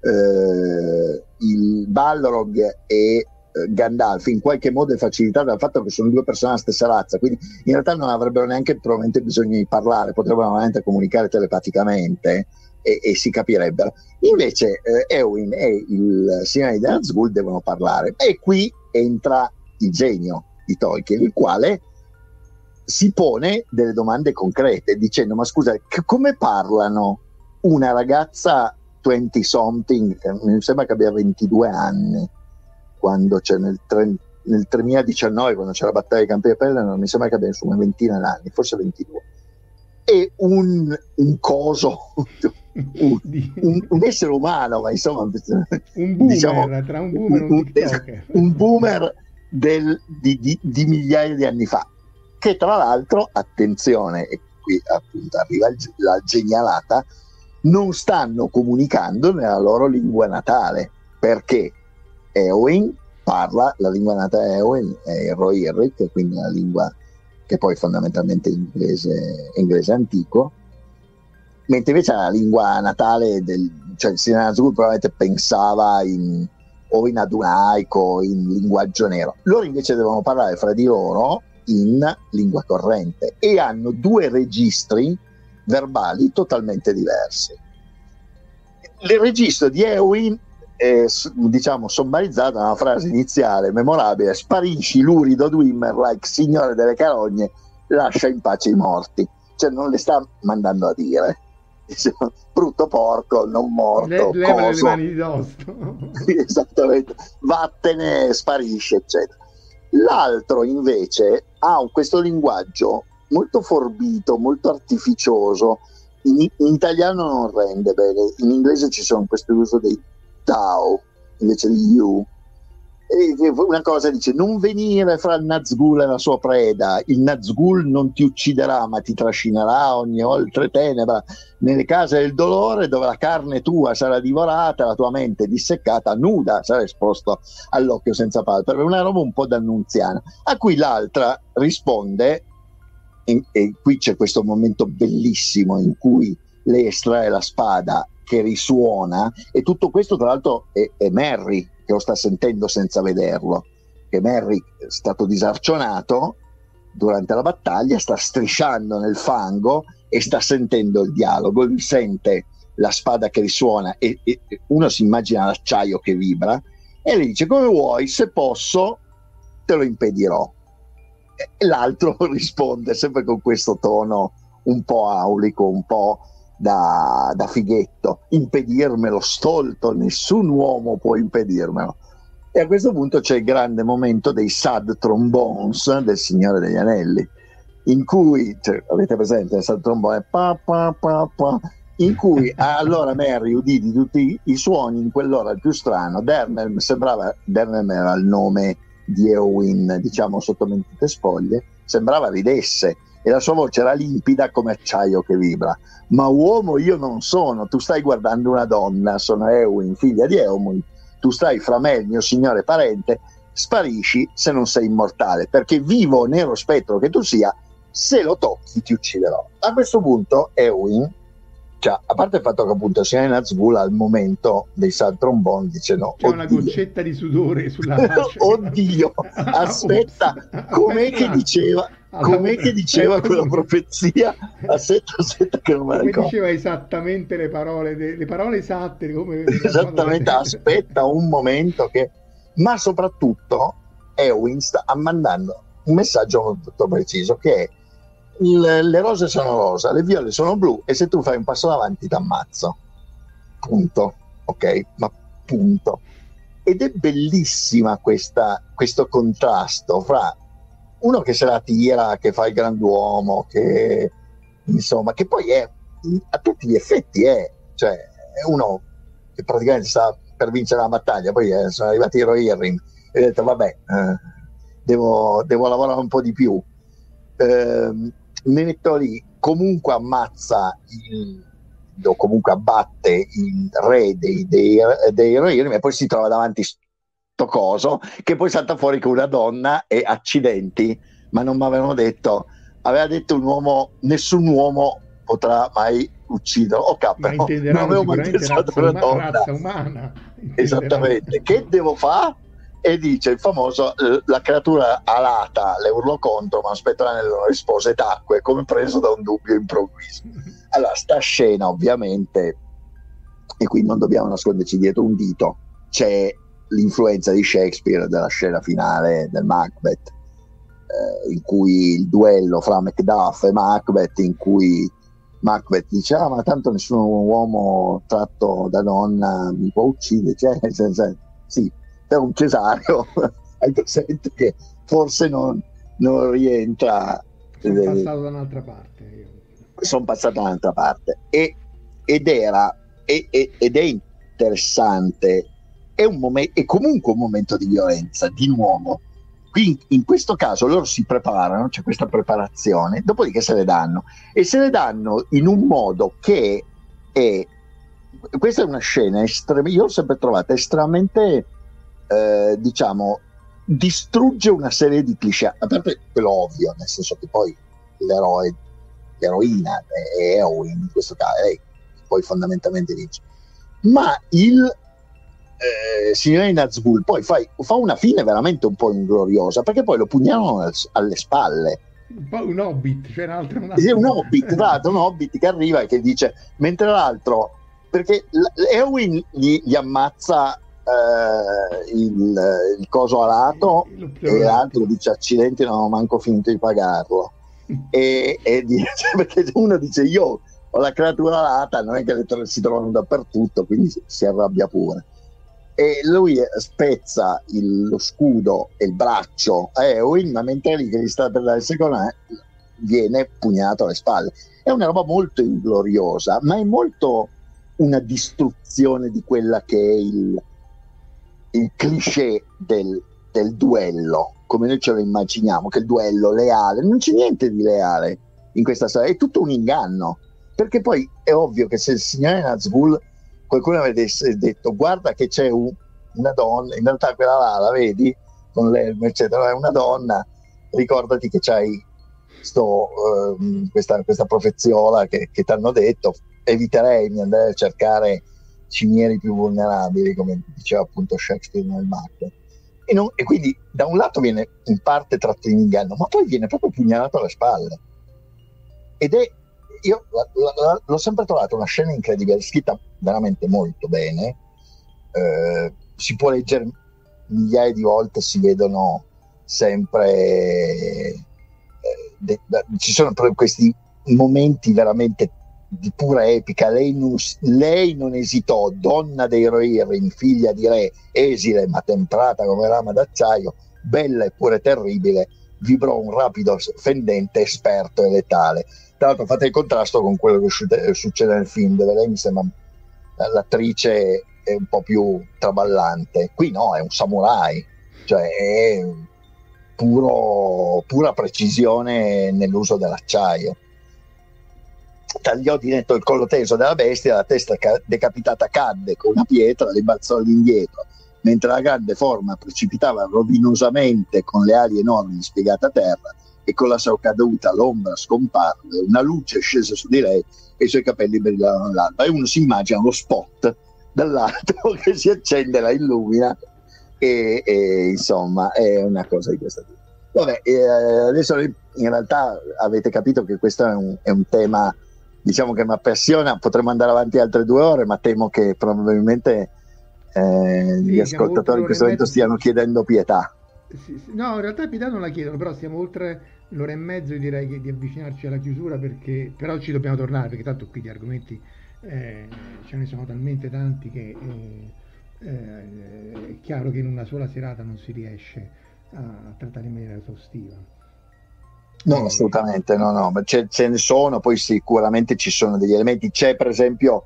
eh, il Balrog e Gandalf in qualche modo è facilitata dal fatto che sono due persone della stessa razza, quindi in realtà non avrebbero neanche probabilmente bisogno di parlare, potrebbero veramente comunicare telepaticamente e, e si capirebbero. Invece eh, Eowyn e il signore di Nazgûl devono parlare e qui entra il genio di Tolkien, il quale si pone delle domande concrete dicendo ma scusa, c- come parlano una ragazza 20 something, mi sembra che abbia 22 anni, quando c'è nel, tre, nel 2019, quando c'è la battaglia di Campi Pelle, non mi sembra che abbia insomma ventina d'anni, forse 22. E un, un coso, un, un, un, essere umano, ma insomma, un boomer, diciamo, tra un boomer e un, un boomer del, di, di, di, migliaia di anni fa, che tra l'altro, attenzione, e qui appunto arriva la genialata, non stanno comunicando nella loro lingua natale. Perché? Eowyn parla la lingua nata Eowyn è Rohirric, che quindi la lingua che poi fondamentalmente è inglese, inglese antico, mentre invece la lingua natale del cioè il Sinazul probabilmente pensava in, o in adunaico, in linguaggio nero. Loro invece devono parlare fra di loro in lingua corrente e hanno due registri verbali totalmente diversi. Il registro di Eowyn è diciamo sommarizzata una frase iniziale memorabile sparisci lurido Dwimmer like signore delle carogne lascia in pace i morti cioè non le sta mandando a dire brutto porco non morto le, le mani di esattamente. Vattene sparisce eccetera. L'altro invece ha questo linguaggio molto forbito molto artificioso. In, in italiano non rende bene in inglese ci sono questo uso dei Tao invece di You. Una cosa dice: Non venire fra il Nazgul e la sua preda. Il Nazgul non ti ucciderà, ma ti trascinerà ogni oltre tenebra nelle case del dolore, dove la carne tua sarà divorata, la tua mente disseccata, nuda, sarà esposto all'occhio senza palpebra. Una roba un po' d'annunziana. A cui l'altra risponde, e, e qui c'è questo momento bellissimo in cui lei estrae la spada che risuona e tutto questo tra l'altro è, è Merry che lo sta sentendo senza vederlo, che Merry è stato disarcionato durante la battaglia, sta strisciando nel fango e sta sentendo il dialogo, lui sente la spada che risuona e, e uno si immagina l'acciaio che vibra e le dice come vuoi, se posso te lo impedirò. E l'altro risponde sempre con questo tono un po' aulico, un po' da, da fighetto, impedirmelo stolto, nessun uomo può impedirmelo. E a questo punto c'è il grande momento dei sad trombones del Signore degli Anelli, in cui, cioè, avete presente il sad trombone, pa, pa, pa, pa, in cui allora Mary udì tutti i suoni in quell'ora più strano. Dernem sembrava, Dernem era il nome di Eowyn, diciamo sotto mentite spoglie, sembrava ridesse e la sua voce era limpida come acciaio che vibra. Ma uomo io non sono, tu stai guardando una donna, sono Eowyn, figlia di Eowyn, tu stai fra me, il mio signore parente, sparisci se non sei immortale, perché vivo nero spettro che tu sia, se lo tocchi ti ucciderò. A questo punto Eowyn cioè, a parte il fatto che appunto sia Nazgul al momento dei Sad Trombone dice no c'è oddio. una goccetta di sudore sulla faccia. Oddio aspetta com'è che diceva com'è che diceva quella profezia? Aspetta aspetta che non me la ricordo. diceva esattamente le parole le parole esatte come esattamente aspetta un momento che ma soprattutto Ewin sta mandando un messaggio molto preciso che è le rose sono rosa, le viole sono blu e se tu fai un passo avanti ti ammazzo. Punto. Ok? Ma punto. Ed è bellissima questa, questo contrasto fra uno che se la tira, che fa il grand'uomo, che insomma, che poi è a tutti gli effetti è, cioè, è uno che praticamente sta per vincere la battaglia, poi eh, sono arrivati i Rohirrim e ho detto vabbè, eh, devo, devo, lavorare un po' di più. Eh, ne metto lì, comunque ammazza il, o comunque abbatte il re dei, dei, dei Rohirrim e poi si trova davanti sto coso che poi salta fuori con una donna e accidenti, ma non mi avevano detto, aveva detto un uomo, nessun uomo potrà mai uccidere. Oh, capo, non avevo mai pensato una donna. Razza umana. Esattamente. che devo fare? E dice il famoso eh, la creatura alata le urlò contro ma aspetta l'anello rispose tacque come preso da un dubbio improvviso. Allora sta scena ovviamente e qui non dobbiamo nasconderci dietro un dito c'è l'influenza di Shakespeare della scena finale del Macbeth eh, in cui il duello fra Macduff e Macbeth in cui Macbeth dice ah ma tanto nessun uomo tratto da donna mi può uccidere? Cioè, sì per un cesario, hai presente che forse non, non rientra. Sono eh, passato da un'altra parte. Io. Sono passato da un'altra parte. E, ed era, e, e, ed è interessante, è, un momen- è comunque un momento di violenza, di nuovo. Qui in questo caso loro si preparano, c'è questa preparazione, dopodiché se le danno. E se le danno in un modo che è... Questa è una scena estrema, io ho sempre trovato estremamente eh, diciamo, distrugge una serie di cliché, a parte quello ovvio, nel senso che poi l'eroe, l'eroina è Eowyn in questo caso, lei poi fondamentalmente vince. Ma il eh, signore Nazgul poi fai, fa una fine veramente un po' ingloriosa, perché poi lo pugnalano alle spalle. Un hobbit, c'era un altro. Sì, un hobbit, tra l'altro, un hobbit che arriva e che dice, mentre l'altro, perché Eowyn gli, gli ammazza eh, il, il, coso alato e l'altro dice accidenti non ho manco finito di pagarlo e, e dice, perché uno dice io ho la creatura alata non è che le si trovano dappertutto quindi si, si arrabbia pure e lui spezza il, lo scudo e il braccio a Eowyn ma mentre lì che gli sta per dare il secondo viene pugnato alle spalle è una roba molto ingloriosa ma è molto una distruzione di quella che è il, il cliché del, del duello, come noi ce lo immaginiamo, che il duello leale, non c'è niente di leale in questa storia, è tutto un inganno, perché poi è ovvio che se il signore Nazgul, qualcuno avesse detto guarda che c'è un, una donna, in realtà quella là la vedi? Con l'elmo eccetera, è una donna, ricordati che c'hai sto, uh, questa, questa profeziola che, che ti hanno detto, eviterei di andare a cercare cimieri più vulnerabili, come diceva appunto Shakespeare nel Macbeth. E, non, e, quindi da un lato viene in parte tratto in inganno, ma poi viene proprio pugnalato alle spalle. Ed è, io l- l- l'ho sempre trovato una scena incredibile, scritta veramente molto bene, eh, si può leggere migliaia di volte, si vedono sempre, eh, de- de- ci sono questi momenti veramente di pura epica, lei non, lei non, esitò, donna dei Rohirrim, figlia di re, esile ma temprata come rama d'acciaio, bella eppure terribile, vibrò un rapido fendente, esperto e letale. Tra l'altro fate il contrasto con quello che succede nel film, dove lei mi sembra l'attrice è un po' più traballante. Qui no, è un samurai, cioè è puro, pura precisione nell'uso dell'acciaio tagliò di netto il collo teso della bestia, la testa ca- decapitata cadde con una pietra, e balzò all'indietro, mentre la grande forma precipitava rovinosamente con le ali enormi spiegate a terra e con la sua caduta l'ombra scomparve, una luce scese su di lei e i suoi capelli brillavano all'alba e uno si immagina lo spot dall'alto che si accende, la illumina e, e insomma è una cosa di questo tipo. Vabbè, eh, adesso in realtà avete capito che questo è un, è un tema diciamo che mi appassiona, potremmo andare avanti altre due ore, ma temo che probabilmente eh, sì, gli ascoltatori in questo momento stiano chiedendo pietà. Sì, sì. No, in realtà pietà non la chiedono, però siamo oltre l'ora e mezzo e direi che di avvicinarci alla chiusura perché però ci dobbiamo tornare perché tanto qui di argomenti eh, ce ne sono talmente tanti che eh, eh, è chiaro che in una sola serata non si riesce a trattare in maniera esaustiva. No, assolutamente, no, no, ma ce, ce ne sono, poi sicuramente ci sono degli elementi. C'è per esempio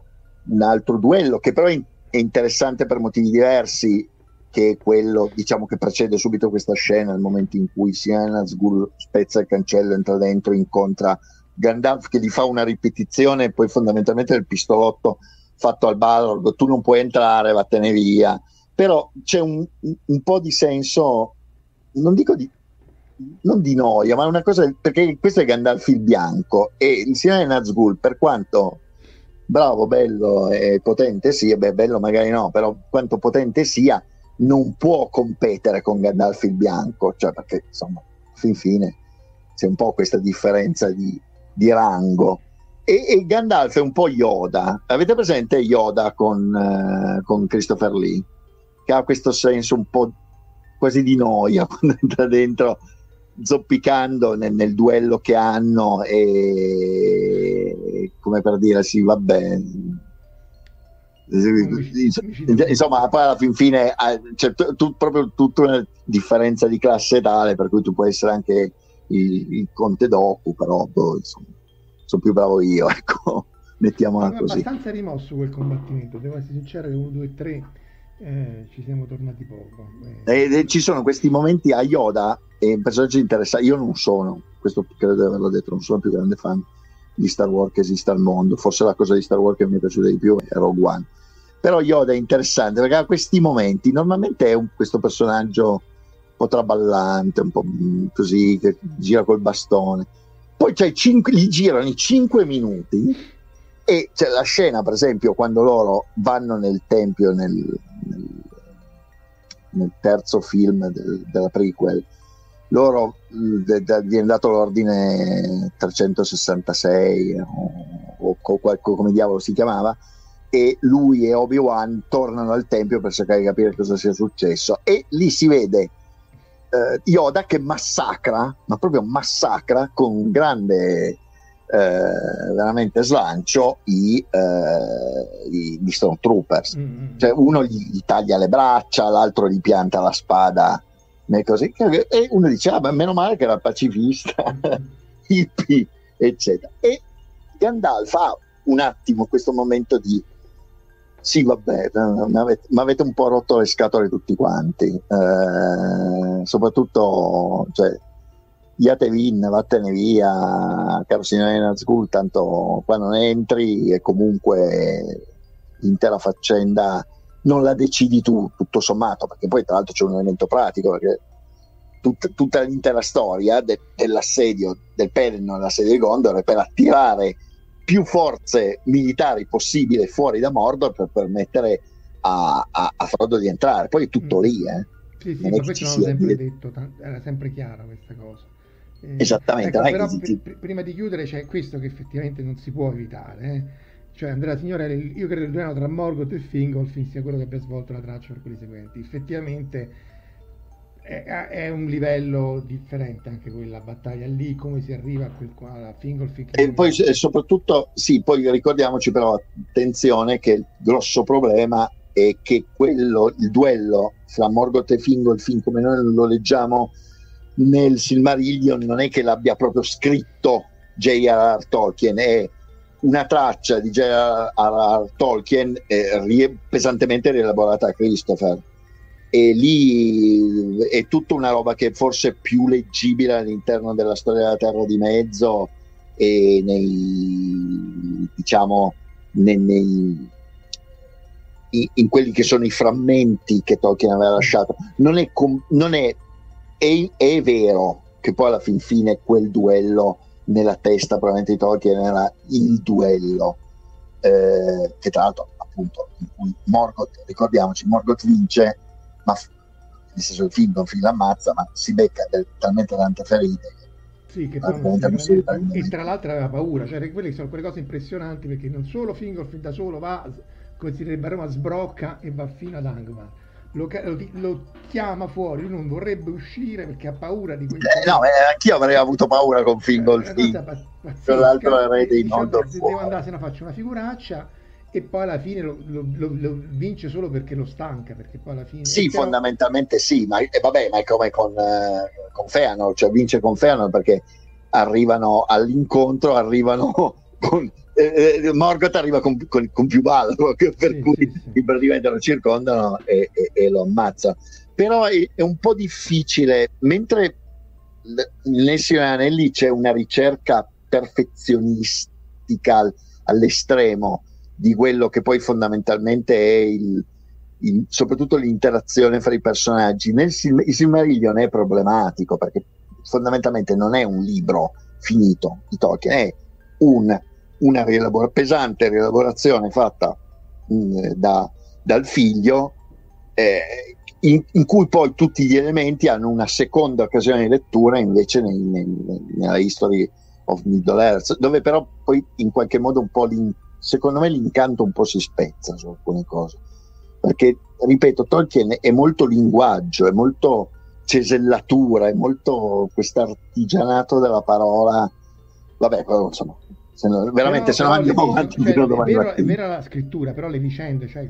un altro duello che però è, interessante per motivi diversi, che è quello diciamo che precede subito questa scena, il momento in cui sia Nazgul spezza il cancello, entra dentro, incontra Gandalf che gli fa una ripetizione poi fondamentalmente del pistolotto fatto al Balrog, tu non puoi entrare, vattene via. Però c'è un, un po' di senso, non dico di, non di noia, ma una cosa perché questo è Gandalf il bianco e il Signore Nazgul, per quanto bravo, bello e potente sia, beh, bello magari no, però quanto potente sia, non può competere con Gandalf il bianco, cioè perché insomma, fin fine c'è un po' questa differenza di, di rango. E, e, Gandalf è un po' Yoda. Avete presente Yoda con, eh, con Christopher Lee? Che ha questo senso un po' quasi di noia quando entra dentro zoppicando nel, nel, duello che hanno e come per dire sì vabbè. Insomma poi alla fin fine c'è t- t- proprio tutta una differenza di classe tale per cui tu puoi essere anche il, il conte dopo però boh, insomma, sono più bravo io ecco mettiamola così. è abbastanza rimosso quel combattimento devo essere sincero che 1, 2, 3 eh, ci siamo tornati poco. Eh. E, e ci sono questi momenti a Yoda, e un personaggio interessante. Io non sono, questo credo di averlo detto, non sono il più grande fan di Star Wars che esista al mondo. Forse la cosa di Star Wars che mi è piaciuta di più è Rogue One. Però Yoda è interessante perché ha questi momenti. Normalmente è un, questo personaggio un po' traballante, un po' così, che gira col bastone. Poi cinque, gli girano i 5 minuti e c'è la scena, per esempio, quando loro vanno nel tempio, nel, nel, terzo film del, della prequel, loro de, de, viene dato l'ordine 366 o, o, o, come diavolo si chiamava e lui e Obi-Wan tornano al tempio per cercare di capire cosa sia successo. E lì si vede eh, Yoda che massacra ma proprio massacra con grande eh, veramente slancio i, eh, i, gli Stormtroopers. Mm-hmm. Cioè, uno gli, gli, taglia le braccia, l'altro gli pianta la spada così, e uno dice: Ah, ma meno male che era pacifista, mm-hmm. hippie, eccetera. E Gandalf ha un attimo questo momento di sì, vabbè, mi avete, un po' rotto le scatole tutti quanti, eh, soprattutto cioè, Iatevin, vattene via, caro signore Nazgul, tanto qua non entri e comunque l'intera faccenda non la decidi tu, tutto sommato, perché poi tra l'altro c'è un elemento pratico, perché tut- tutta l'intera storia de- dell'assedio del Pelennor all'assedio di Gondor è per attirare più forze militari possibili fuori da Mordor per permettere a, a, a Frodo di entrare. Poi è tutto mm. lì, eh. Sì, sì, ma questo l'hanno sempre detto, era sempre chiara questa cosa. Eh, Esattamente. Ecco, però pr- prima di chiudere c'è questo che effettivamente non si può evitare. Eh? Cioè Andrea Signore, io credo che il duello tra Morgoth e Fingolfin sia quello che abbia svolto la traccia per quelli seguenti. Effettivamente è, è, è, un livello differente anche quella battaglia lì, come si arriva a quel, alla Fingolfin. E poi soprattutto, sì, poi ricordiamoci però, attenzione, che il grosso problema è che quello, il duello fra Morgoth e Fingolfin, come noi lo leggiamo nel Silmarillion, non è che l'abbia proprio scritto J.R.R. Tolkien, è una traccia di J.R.R. Tolkien eh, pesantemente rielaborata a Christopher e lì è tutta una roba che è forse più leggibile all'interno della storia della Terra di Mezzo e nei diciamo nei, nei in, quelli che sono i frammenti che Tolkien aveva lasciato non è, non è, è, è vero che poi alla fin fine quel duello nella testa probabilmente di Tolkien era il duello eh, che tra l'altro appunto in cui Morgoth ricordiamoci Morgoth vince ma nel senso il film non film l'ammazza, ma si becca del, talmente tante ferite sì, che poi e tra l'altro aveva paura, cioè quelle sono quelle cose impressionanti perché non solo Fingolfin da solo va, come si direbbe a Roma, sbrocca e va fino ad Angmar. Lo, lo, lo, chiama fuori, lui non vorrebbe uscire perché ha paura di questo. Eh, no, eh, anch'io avrei avuto paura con Fingolfin. Con l'altro re dei Noldor. Se devo andare, se no faccio una figuraccia e poi alla fine lo, lo, lo, lo, vince solo perché lo stanca perché poi alla fine sì però... fondamentalmente sì ma, eh, vabbè, ma è come con, eh, con Feanor cioè vince con Feanor perché arrivano all'incontro arrivano con eh, eh, Morgoth arriva con, con, con più ballo per sì, cui sì, praticamente lo circondano e, e, e, lo ammazza però è, è un po' difficile mentre nel Signore Anelli c'è una ricerca perfezionistica all'estremo di quello che poi fondamentalmente è il, il, soprattutto l'interazione fra i personaggi. Nel il Silmarillion è problematico perché fondamentalmente non è un libro finito di Tolkien, è un, una rielabor- pesante rielaborazione fatta mh, mm, da, dal figlio eh, in, in, cui poi tutti gli elementi hanno una seconda occasione di lettura invece nei, nei, nella History of Middle Earth, dove però poi in qualche modo un po' secondo me l'incanto un po' si spezza su alcune cose. Perché, ripeto, Tolkien è molto linguaggio, è molto cesellatura, è molto quest'artigianato della parola. Vabbè, però insomma, se no, veramente però, se no andiamo avanti cioè, è, vero, è vera la scrittura, però le vicende, cioè,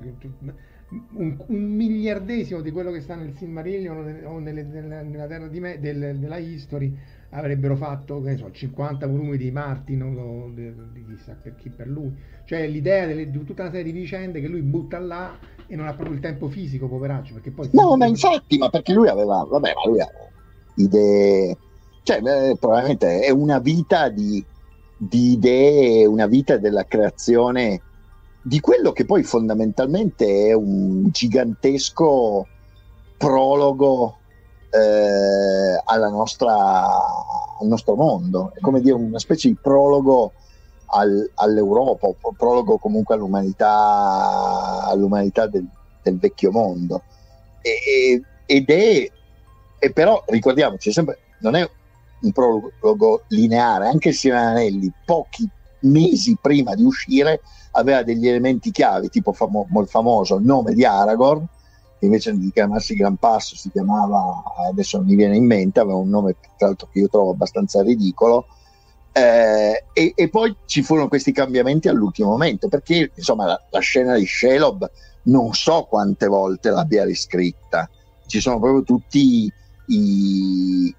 un, un, miliardesimo di quello che sta nel Silmarillion o nelle, nella, nella terra di me, del, della History avrebbero fatto che so, 50 volumi di Martin o di, di chissà per chi per lui. Cioè l'idea delle, di tutta una serie di vicende che lui butta là e non ha proprio il tempo fisico poveraccio perché poi no ma infatti ma perché lui aveva vabbè ma lui aveva idee cioè beh, probabilmente è una vita di, di idee una vita della creazione di quello che poi fondamentalmente è un gigantesco prologo eh, alla nostra, al nostro mondo, è come dire una specie di prologo al, all'Europa, prologo comunque all'umanità, all'umanità del, del vecchio mondo. E, ed è, e però ricordiamoci, sempre, non è un prologo lineare, anche il Signore Anelli, pochi mesi prima di uscire, aveva degli elementi chiave, tipo famo- il famoso nome di Aragorn, invece di chiamarsi Gran Passo si chiamava, adesso non mi viene in mente, aveva un nome tra l'altro che io trovo abbastanza ridicolo, eh, e, e, poi ci furono questi cambiamenti all'ultimo momento, perché insomma la, la, scena di Shelob non so quante volte l'abbia riscritta, ci sono proprio tutti i,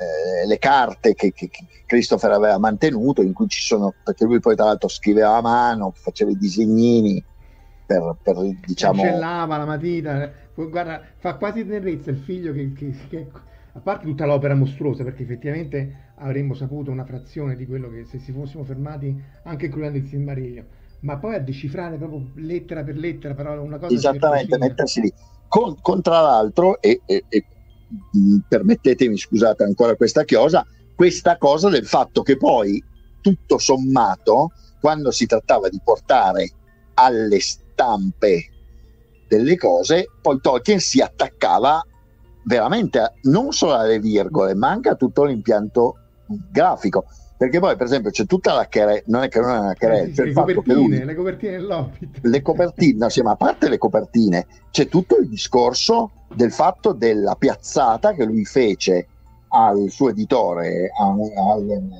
eh, le carte che, che, Christopher aveva mantenuto, in cui ci sono, perché lui poi tra l'altro scriveva a mano, faceva i disegnini, per, per diciamo... Cancellava la matita, eh. guarda, fa quasi tenerezza il figlio che, che, che, a parte tutta l'opera mostruosa, perché effettivamente avremmo saputo una frazione di quello che se si fossimo fermati, anche includendo il Silmarillion, ma poi a decifrare proprio lettera per lettera, però una cosa... Esattamente, mettersi lì. Con, con, tra l'altro, e, e, permettetemi, scusate ancora questa chiosa, questa cosa del fatto che poi, tutto sommato, quando si trattava di portare alle stampe delle cose, poi Tolkien si attaccava veramente a, non solo alle virgole, ma anche a tutto l'impianto grafico. Perché poi per esempio c'è tutta la querela, non è che non è una querela, Eh, c'è le copertine, le copertine dell'Hobbit. le copertine, no, sì, ma a parte le copertine, c'è tutto il discorso del fatto della piazzata che lui fece al suo editore An- Allen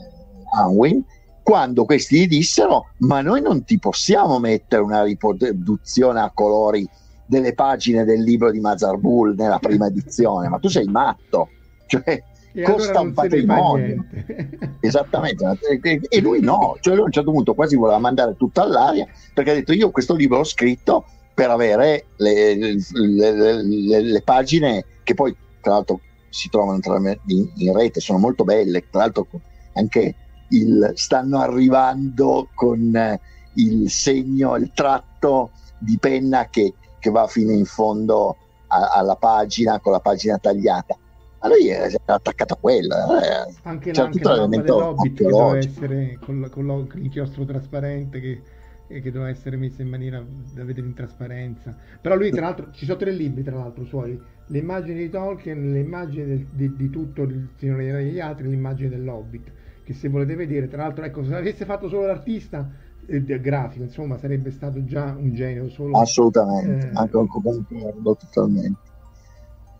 Unwin quando questi gli dissero ma noi non ti possiamo mettere una riproduzione a colori delle pagine del libro di Mazarbul nella prima edizione ma tu sei matto cioè E costa allora un patrimonio. Esattamente, e- e lui no, cioè lui a un certo punto quasi voleva mandare tutto all'aria perché ha detto io questo libro l'ho scritto per avere le, le- le- le- pagine che poi tra l'altro si trovano in, in rete, sono molto belle, tra l'altro anche il, stanno arrivando con eh, il segno, il tratto di penna che, che va fino in fondo a- alla pagina con la pagina tagliata. Ma lui era attaccato a quella. eh. Anche, C'è la, anche tutto la mappa l'elemento dell'Hobbit che doveva essere con, la- con l'inchiostro trasparente che, che doveva essere messa in maniera da vedere in trasparenza. Però lui, tra l'altro, ci sono tre libri, tra l'altro, suoi. Le immagini di Tolkien, le immagini del- di, di tutto il Signore degli Altri, l'immagine dell'Hobbit. Che se volete vedere, tra l'altro, ecco, se avesse fatto solo l'artista eh, grafico, insomma, sarebbe stato già un genio. Solo, Assolutamente, Eh. anche concordo totalmente.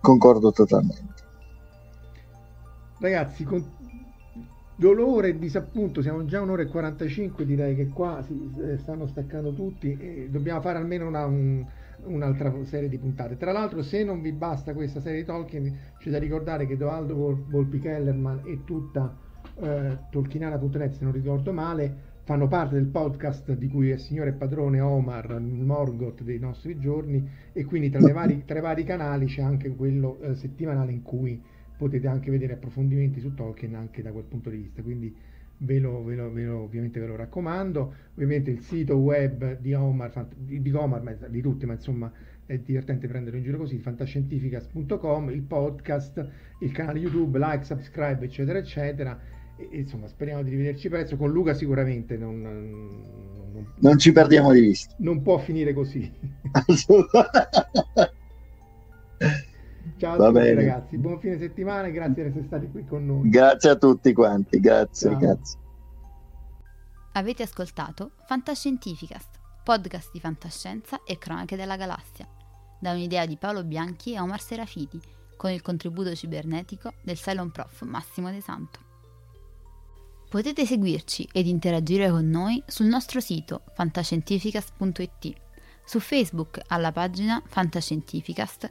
Concordo totalmente. Ragazzi, con dolore e disappunto, siamo già un'ora e 45, direi che qua si eh, stanno staccando tutti e dobbiamo fare almeno una- un- un'altra serie di puntate. Tra l'altro, se non vi basta questa serie di Tolkien, c'è da ricordare che Dovaldo Vol- Volpi Kellerman e tutta eh, Tolkienana.net, se non ricordo male, fanno parte del podcast di cui è signore padrone Omar, Morgoth dei nostri giorni, e quindi tra, vari- i vari canali c'è anche quello eh, settimanale in cui potete anche vedere approfondimenti su Tolkien anche da quel punto di vista. Quindi ve lo, ve lo- ve lo- ovviamente ve lo raccomando. Ovviamente il sito web di Omar, di, Omar, ma di tutti, ma insomma è divertente prenderlo in giro così, fantascientificas.com, il podcast, il canale YouTube, like, subscribe, eccetera, eccetera. E, insomma, speriamo di rivederci presto. Con Luca sicuramente non, non- Non ci perdiamo di vista. non può finire così. Ciao a Va tutti bene. ragazzi, buon fine settimana e grazie di essere stati qui con noi. Grazie a tutti quanti, grazie, Ciao. grazie. Avete ascoltato Fantascientificast, podcast di fantascienza e cronache della galassia, da un'idea di Paolo Bianchi e Omar Serafiti, con il contributo cibernetico del Cylon Prof Massimo De Santo. Potete seguirci ed interagire con noi sul nostro sito fantascientificast.it, su Facebook alla pagina Fantascientificast,